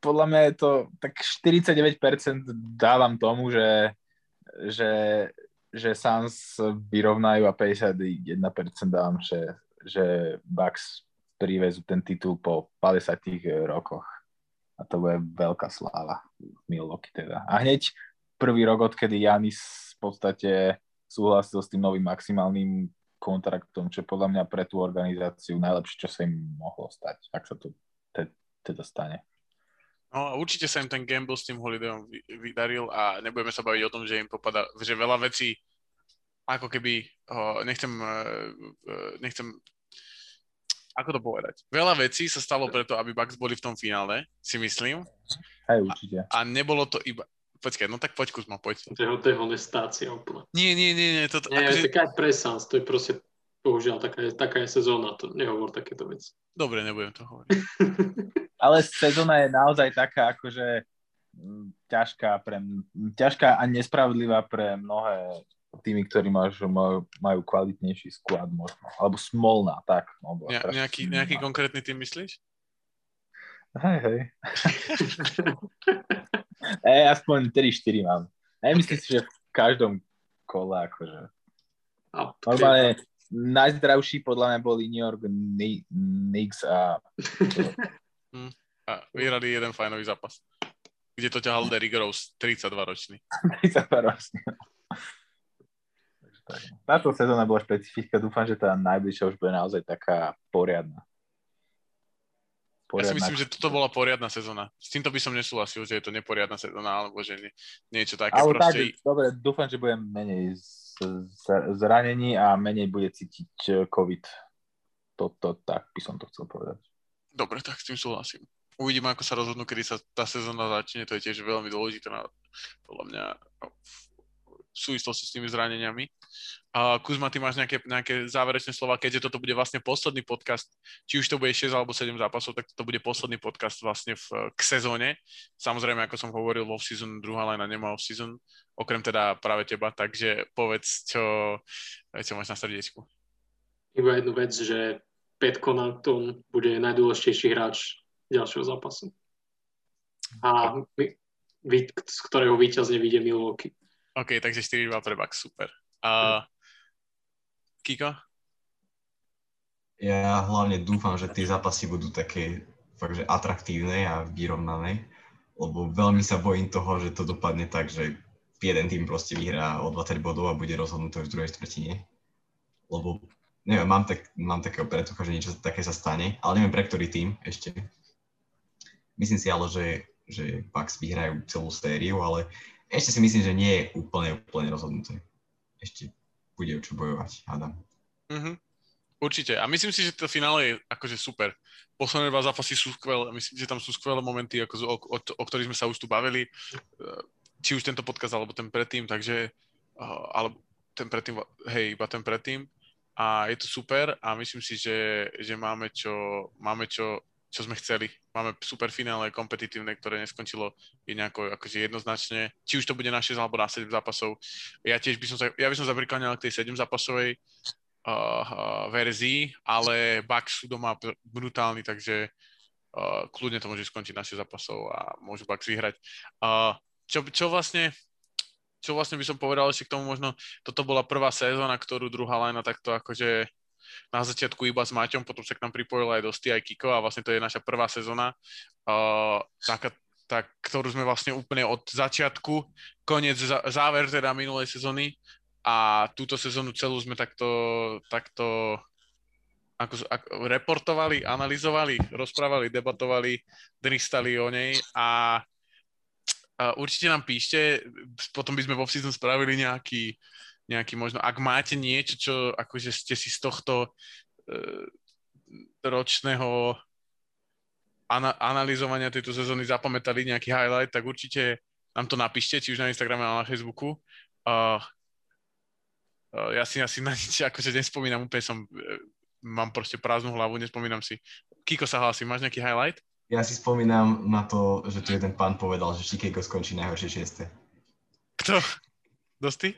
podľa mňa je to tak 49% dávam tomu, že, že, že Suns vyrovnajú a 51% dávam, že, že Bucks privezú ten titul po 50 rokoch. A to bude veľká sláva Milwaukee teda. A hneď prvý rok, odkedy Janis v podstate súhlasil s tým novým maximálnym kontraktom, čo podľa mňa pre tú organizáciu najlepšie, čo sa im mohlo stať, ak sa to te, teda stane. No a určite sa im ten gamble s tým Holidayom vy- vydaril a nebudeme sa baviť o tom, že im popada, že veľa vecí ako keby, oh, nechcem, eh, eh, nechcem, ako to povedať, veľa vecí sa stalo preto, aby Bucks boli v tom finále, si myslím, Hej, určite. a nebolo to iba, počkaj, no tak poď Kuzma, poď. To je dehonestácia úplne. Nie, nie, nie, nie, toto, Nie, akože, taká presans, to je proste, bohužiaľ, taká je, taká je sezóna, to nehovor takéto veci. dobre, nebudem to hovoriť. Ale sezóna je naozaj taká akože ťažká, pre, ťažká a nespravodlivá pre mnohé týmy, ktorí máš, majú, kvalitnejší sklad možno. Alebo smolná, tak. No, Ne, nejaký, smolná. nejaký konkrétny tým myslíš? Hej, hej. e, aspoň 3-4 mám. Nemyslím si, že v každom kole akože. A Normálne najzdravší podľa mňa boli New York Kni- Knicks a A vyhrali jeden fajnový zápas, kde to ťahal Derrick Rose, 32 ročný. 30 vlastne. Tak. Táto sezóna bola špecifická, dúfam, že tá najbližšia už bude naozaj taká poriadna. Ja si myslím, že toto bola poriadna sezóna. S týmto by som nesúhlasil, že je to neporiadna sezóna, alebo že nie, niečo také. Ale tak, proste, dobre, dúfam, že budem menej zranení a menej bude cítiť eh, COVID. Toto, tak by som to chcel povedať. Dobre, tak s tým súhlasím. Uvidíme, ako sa rozhodnú, kedy sa tá sezóna začne. To je tiež veľmi dôležité na, podľa mňa no, v súvislosti s tými zraneniami. A Kuzma, ty máš nejaké, nejaké záverečné slova, keďže toto bude vlastne posledný podcast, či už to bude 6 alebo 7 zápasov, tak to bude posledný podcast vlastne v, k sezóne. Samozrejme, ako som hovoril, off-season, druhá lajna nemá off-season, okrem teda práve teba, takže povedz, čo, čo máš na srdiečku. Iba jednu vec, že Pat Connaughton bude najdôležitejší hráč ďalšieho zápasu. A my, vy, z ktorého víťazne vyjde Milwaukee. OK, takže 4-2 pre Bucks, super. A Kiko? Ja hlavne dúfam, že tie zápasy budú také fakt, že atraktívne a vyrovnané, lebo veľmi sa bojím toho, že to dopadne tak, že jeden tým proste vyhrá o 20 bodov a bude rozhodnuté už v druhej štvrtine. Lebo, neviem, mám, tak, mám takého predtucha, že niečo také sa stane, ale neviem pre ktorý tým ešte. Myslím si ale, že, že Bucks vyhrajú celú sériu, ale ešte si myslím, že nie je úplne, úplne rozhodnuté. Ešte bude o čo bojovať, hádam. Mhm. Určite. A myslím si, že to finále je akože super. Posledné dva zápasy sú skvelé. Myslím, že tam sú skvelé momenty, ako, o, o, o ktorých sme sa už tu bavili. Eh, či už tento podcast, alebo ten predtým. Takže, uh, alebo ten predtým, hej, iba ten predtým. A je to super a myslím si, že, že máme, čo, máme čo, čo sme chceli. Máme super finále kompetitívne, ktoré neskončilo je nejako akože jednoznačne. Či už to bude na 6 alebo na 7 zápasov. Ja tiež by som sa, ja by som sa prikláňal k tej 7 zápasovej uh, verzii, ale Bucks sú doma brutálni, takže uh, kľudne to môže skončiť na 6 zápasov a môžu Bucks vyhrať. Uh, čo, čo vlastne čo vlastne by som povedal ešte k tomu možno, toto bola prvá sezóna, ktorú druhá lajna takto akože na začiatku iba s Maťom, potom sa k nám pripojil aj Dosti, aj Kiko a vlastne to je naša prvá sezóna, uh, taká, tak, ktorú sme vlastne úplne od začiatku, koniec, záver teda minulej sezóny a túto sezónu celú sme takto, takto ako, ako reportovali, analyzovali, rozprávali, debatovali, dristali o nej a, a určite nám píšte, potom by sme vo season spravili nejaký, nejaký možno, ak máte niečo, čo akože ste si z tohto uh, ročného ana- analyzovania tejto sezóny zapamätali nejaký highlight, tak určite nám to napíšte, či už na Instagrame alebo na Facebooku. Uh, ja si asi na nič akože nespomínam, úplne som, e, mám proste prázdnu hlavu, nespomínam si. Kiko sa hlási, máš nejaký highlight? Ja si spomínam na to, že tu jeden pán povedal, že Chicago skončí najhoršie šieste. Kto? Dosti?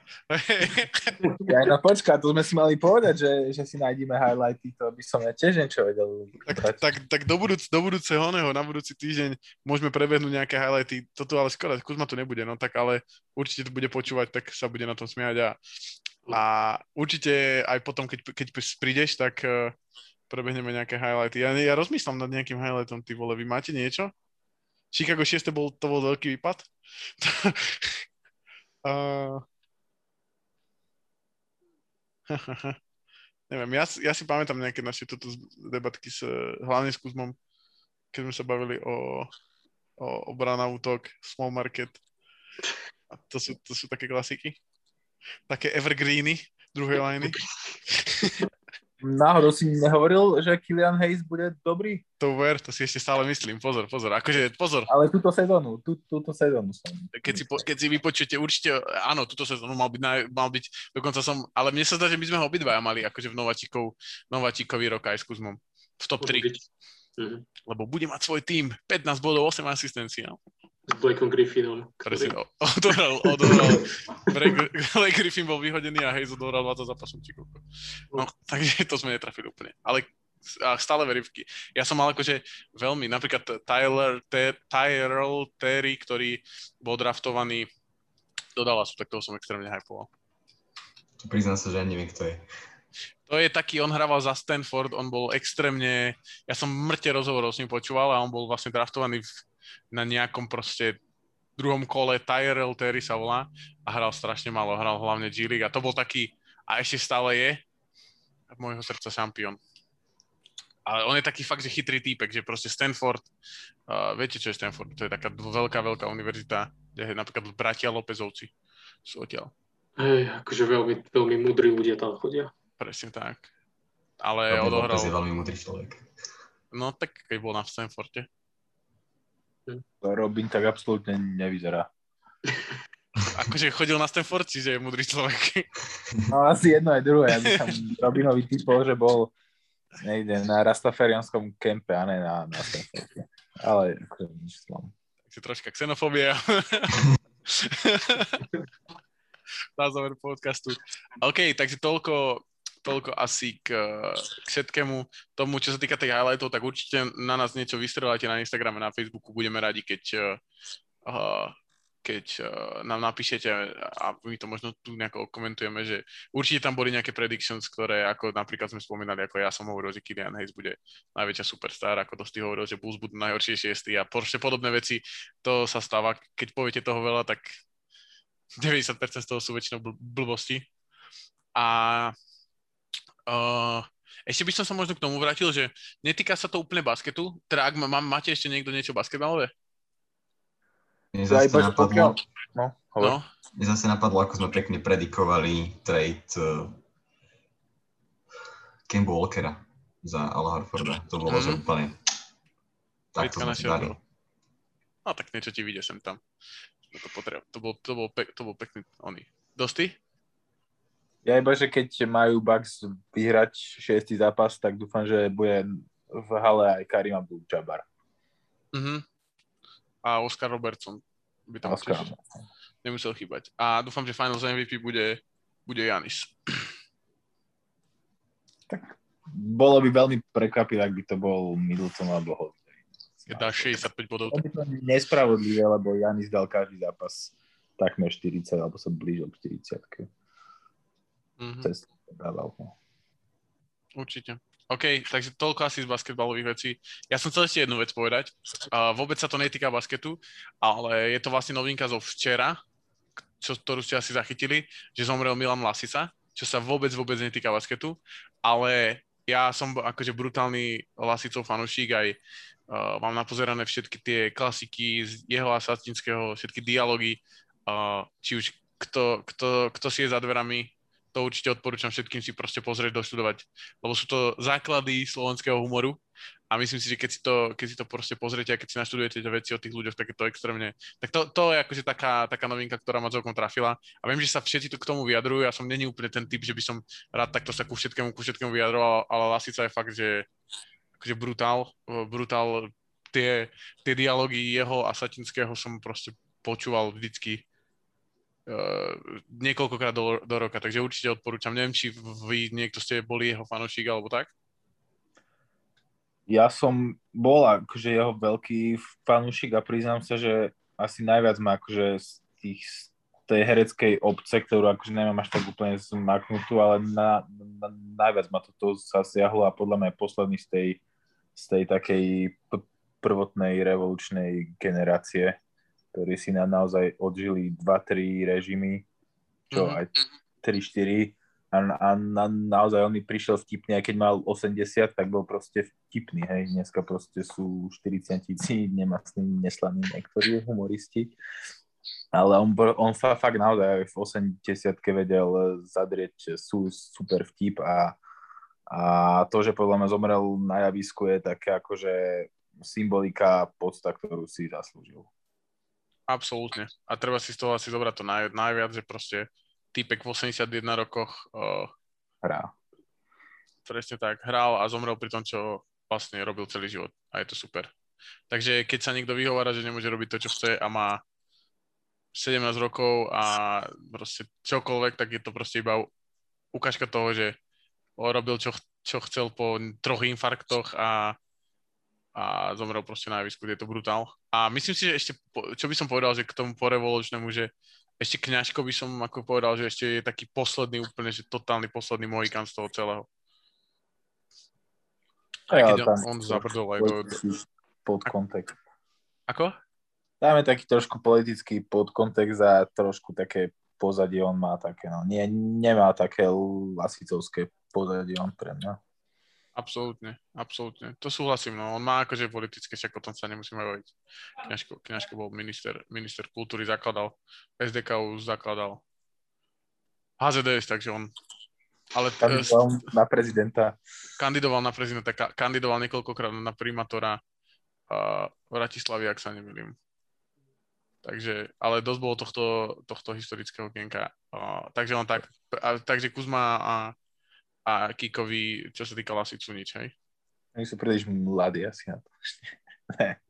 ja, no počká, to sme si mali povedať, že, že si nájdeme highlighty, to by som ja tiež niečo vedel. Tak, tak, tak do, budúc, do budúceho oného, na budúci týždeň môžeme prebehnúť nejaké highlighty. Toto ale skoro, Kuzma to nebude, no tak ale určite to bude počúvať, tak sa bude na tom smiať a a určite aj potom, keď, keď prídeš, tak uh, prebehneme nejaké highlighty. Ja, ja rozmýšľam nad nejakým highlightom, ty vole, vy máte niečo? Chicago 6 bol, to bol veľký výpad? Neviem, ja, ja si pamätám nejaké naše toto debatky s, hlavne s Kuzmom, keď sme sa bavili o, o obrana útok, small market. A to sú, to sú také klasiky také evergreeny druhej liney. Náhodou si nehovoril, že Killian Hayes bude dobrý? To ver, to si ešte stále myslím. Pozor, pozor. Akože, pozor. Ale túto sezónu, tú, túto sezónu som. Keď si, keď si vypočujete, určite, áno, túto sezónu mal byť, mal byť, dokonca som, ale mne sa zdá, že my sme ho obidvaja mali akože v Nováčikov, Nováčikový rok aj s Kuzmom. V top 3. Mm-hmm. Lebo bude mať svoj tým, 15 bodov, 8 asistencií. No s Blakeom Griffinom. Ktorý... odohral, odohral. Blake Griffin bol vyhodený a Hayes odohral 20 zápasov, či koľko. No, takže to sme netrafili úplne. Ale stále verivky. Ja som mal akože veľmi, napríklad Tyler, Ter, Tyrell Terry, ktorý bol draftovaný do Dallasu, tak toho som extrémne hypoval. Priznám sa, že ani neviem, kto je. To je taký, on hrával za Stanford, on bol extrémne, ja som mŕte rozhovorov s ním počúval a on bol vlastne draftovaný v na nejakom proste druhom kole Tyrell Terry sa volá a hral strašne málo, hral hlavne G League a to bol taký, a ešte stále je, môjho srdca šampión. Ale on je taký fakt, že chytrý týpek, že proste Stanford, uh, viete, čo je Stanford? To je taká veľká, veľká univerzita, kde je napríklad bratia Lopezovci sú odtiaľ. Hej, akože veľmi, veľmi múdri ľudia tam chodia. Presne tak. Ale odohral... Lopez je veľmi múdry človek. No tak, keď bol na Stanforde. Robin tak absolútne nevyzerá. Akože chodil na Stanford, čiže je mudrý človek. No asi jedno aj druhé. Ja by som Robinovi typol, že bol niekde na Rastafarianskom kempe a ne na, na Stanforde. Ale akože nič slom. Takže troška xenofóbia. na záver podcastu. OK, takže toľko toľko asi k, k všetkému tomu, čo sa týka tých highlightov, tak určite na nás niečo vystrelajte na Instagrame, na Facebooku. Budeme radi, keď, uh, keď uh, nám napíšete a my to možno tu nejako komentujeme, že určite tam boli nejaké predictions, ktoré ako napríklad sme spomínali, ako ja som hovoril, že Kylian Hayes bude najväčšia superstar, ako Dosti hovoril, že Bulls budú najhoršie šiestý a proste podobné veci, to sa stáva, keď poviete toho veľa, tak 90% z toho sú väčšinou bl- blbosti. A Uh, ešte by som sa možno k tomu vrátil, že netýka sa to úplne basketu. Teda ak má, máte ešte niekto niečo basketbalové? Mne zase napadlo, no. No, Mne zase napadlo, ako sme pekne predikovali trade uh, Kemba Walkera za Ala Horforda. To bolo, Mhm. úplne... Tak to sme si dali. no tak niečo ti vyjde sem tam. To, to, bol, to, bol pek... to bol pekný oný. Dosty? Ja iba, že keď majú Bucks vyhrať šiestý zápas, tak dúfam, že bude v hale aj Karim Abdul-Jabbar. Mhm. A Oscar Robertson by tam Oscar. tiež nemusel chýbať. A dúfam, že Finals MVP bude, bude Janis. Bolo by veľmi prekvapivé, ak by to bol Middleton alebo Holiday. Keď dá 65 bodov. On by to nespravodlivé, lebo Janis dal každý zápas takmer 40, alebo sa blížil k 40. Mhm. Cez no. Určite. OK, takže toľko asi z basketbalových vecí. Ja som chcel ešte jednu vec povedať. Uh, vôbec sa to netýka basketu, ale je to vlastne novinka zo včera, čo, ktorú ste asi zachytili, že zomrel Milan Lasica, čo sa vôbec, vôbec netýka basketu, ale ja som akože brutálny Lasicov fanúšik, aj uh, mám napozerané všetky tie klasiky z jeho a Satinského, všetky dialógy, uh, či už kto, kto, kto si je za dverami, to určite odporúčam všetkým si proste pozrieť, doštudovať, lebo sú to základy slovenského humoru a myslím si, že keď si to, keď si to proste pozriete a keď si naštudujete tie veci o tých ľuďoch, tak je to extrémne, tak to, to je akože taká, taká novinka, ktorá ma celkom trafila a viem, že sa všetci tu k tomu vyjadrujú, ja som není úplne ten typ, že by som rád takto sa ku všetkému, ku všetkému vyjadroval, ale Lasica je fakt, že akože brutál, brutál, tie, tie dialógy jeho a Satinského som proste počúval vždycky niekoľkokrát do, do roka, takže určite odporúčam. Neviem, či vy niekto ste boli jeho fanúšik alebo tak. Ja som bol akože jeho veľký fanúšik a priznám sa, že asi najviac ma akože z tých tej hereckej obce, ktorú akože nemám až tak úplne zmaknutú, ale na, na, najviac ma toto zasiahlo a podľa mňa posledný z tej, z tej takej prvotnej revolučnej generácie, ktorí si na, naozaj odžili 2-3 režimy, čo Mhm. aj 3-4 a, a na, naozaj on mi prišiel vtipne, aj keď mal 80, tak bol proste vtipný, hej, dneska proste sú 40 nemastní, neslaní niektorí humoristi, ale on, on fa, fakt naozaj aj v 80 vedel zadrieť sú super vtip a, a to, že podľa mňa zomrel na javisku je také akože symbolika podsta, ktorú si zaslúžil. Absolútne. A treba si z toho asi zobrať to naj, najviac, že proste týpek v 81 rokoch uh, Hrá. presne tak hral a zomrel pri tom, čo vlastne robil celý život. A je to super. Takže keď sa niekto vyhovára, že nemôže robiť to, čo chce a má 17 rokov a proste čokoľvek, tak je to proste iba ukážka toho, že robil čo, čo chcel po troch infarktoch a, a zomrel proste na javisku, je to brutál. A myslím si, že ešte, čo by som povedal, že k tomu porevolučnému, že ešte kňažko by som ako povedal, že ešte je taký posledný úplne, že totálny posledný Mohikan z toho celého. Aj keď on, on zabrdol aj do... pod kontext. Ako? Dáme taký trošku politický podkontext a trošku také pozadie on má také, no. Nie, nemá také lasicovské pozadie on pre mňa. Absolútne, absolútne. To súhlasím, no. On má akože politické, však o tom sa nemusíme baviť. Kňažko, Kňažko bol minister, minister kultúry, zakladal, SDK zakladal HZDS, takže on ale t- Kandidoval na prezidenta. kandidoval na prezidenta, ka- kandidoval niekoľkokrát na primátora uh, Bratislavy, ak sa nemýlim. Takže, ale dosť bolo tohto, tohto historického genka. Uh, takže on tak, a, takže Kuzma a, a Kikovi, čo sa týka Lasicu, nič, hej? Oni sú príliš mladí asi na to. ne.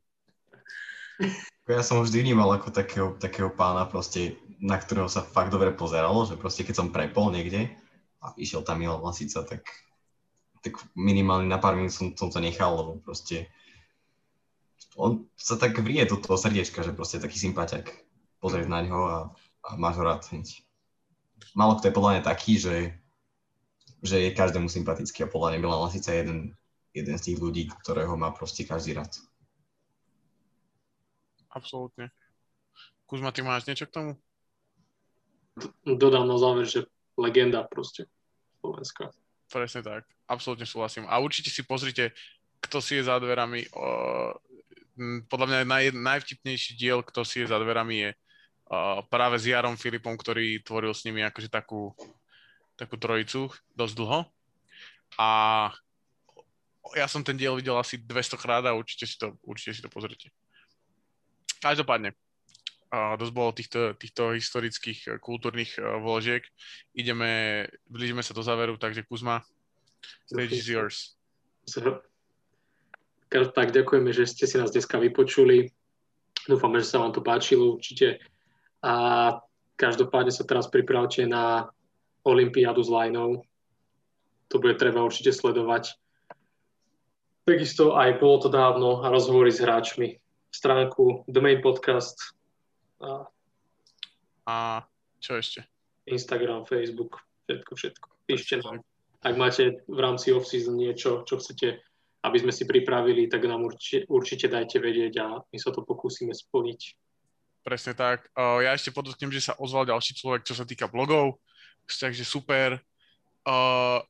Ja som ho vždy vnímal ako takého, takého pána proste, na ktorého sa fakt dobre pozeralo, že proste keď som prepol niekde a išiel tam Milan Lasica, tak, tak minimálne na pár minút som, som to nechal, lebo proste on sa tak vrie do toho srdiečka, že proste je taký sympatiak. Pozrieš na ňo a, a máš ho rád hneď. Málo kto je podľa mňa taký, že, že je každému sympatický a podľa mňa Milan Lasica je jeden, jeden z tých ľudí, ktorého má proste každý rád. Absolútne. Kuzma, ty máš niečo k tomu? Dodám na záver, že legenda proste Slovenska. Presne tak. Absolútne súhlasím. A určite si pozrite, kto si je za dverami. O, m, podľa mňa naj, najvtipnejší diel, kto si je za dverami, je uh, práve s Jarom Filipom, ktorý tvoril s nimi akože takú, takú trojicu dosť dlho. A ja som ten diel videl asi 200 krát a určite si to, určite si to pozrite. Každopádne, dosť bolo týchto, týchto historických uh, kultúrnych uh, vložiek. Ideme, blížime sa do záveru, takže Kuzma, stage is yours. Tak ďakujeme, že ste si nás dneska vypočuli. Dúfame, že sa vám to páčilo určite. A každopádne sa teraz pripravte na Olympiádu s Lajnou. To bude treba určite sledovať. Takisto aj bolo to dávno a rozhovory s hráčmi. Stránku The Main Podcast. A, a čo ešte? Instagram, Facebook, všetko, všetko. Píšte nám. Ak máte v rámci off-season niečo, čo chcete aby sme si pripravili, tak nám určite, určite dajte vedieť a my sa to pokúsime splniť. Presne tak. Ja ešte podotknem, že sa ozval ďalší človek, čo sa týka blogov, takže super. Uh,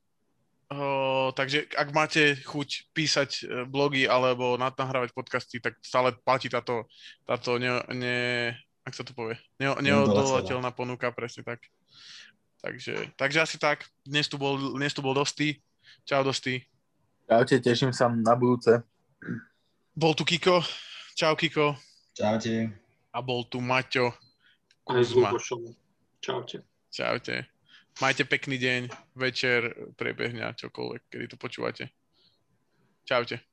uh, takže ak máte chuť písať e, blogy alebo nahrávať podcasty, tak stále platí táto, táto ne, ne, ak sa to povie, ne, neodolateľná ponuka, presne tak. Takže, takže asi tak. Dnes tu bol, dnes tu bol Dosty. Čau Dosty. Čaute, teším sa na budúce. Bol tu Kiko. Čau Kiko. Čaute. A bol tu Maťo. S Čaute. Čaute. Majte pekný deň, večer, priebehňa, čokoľvek, kedy to počúvate. Čaute.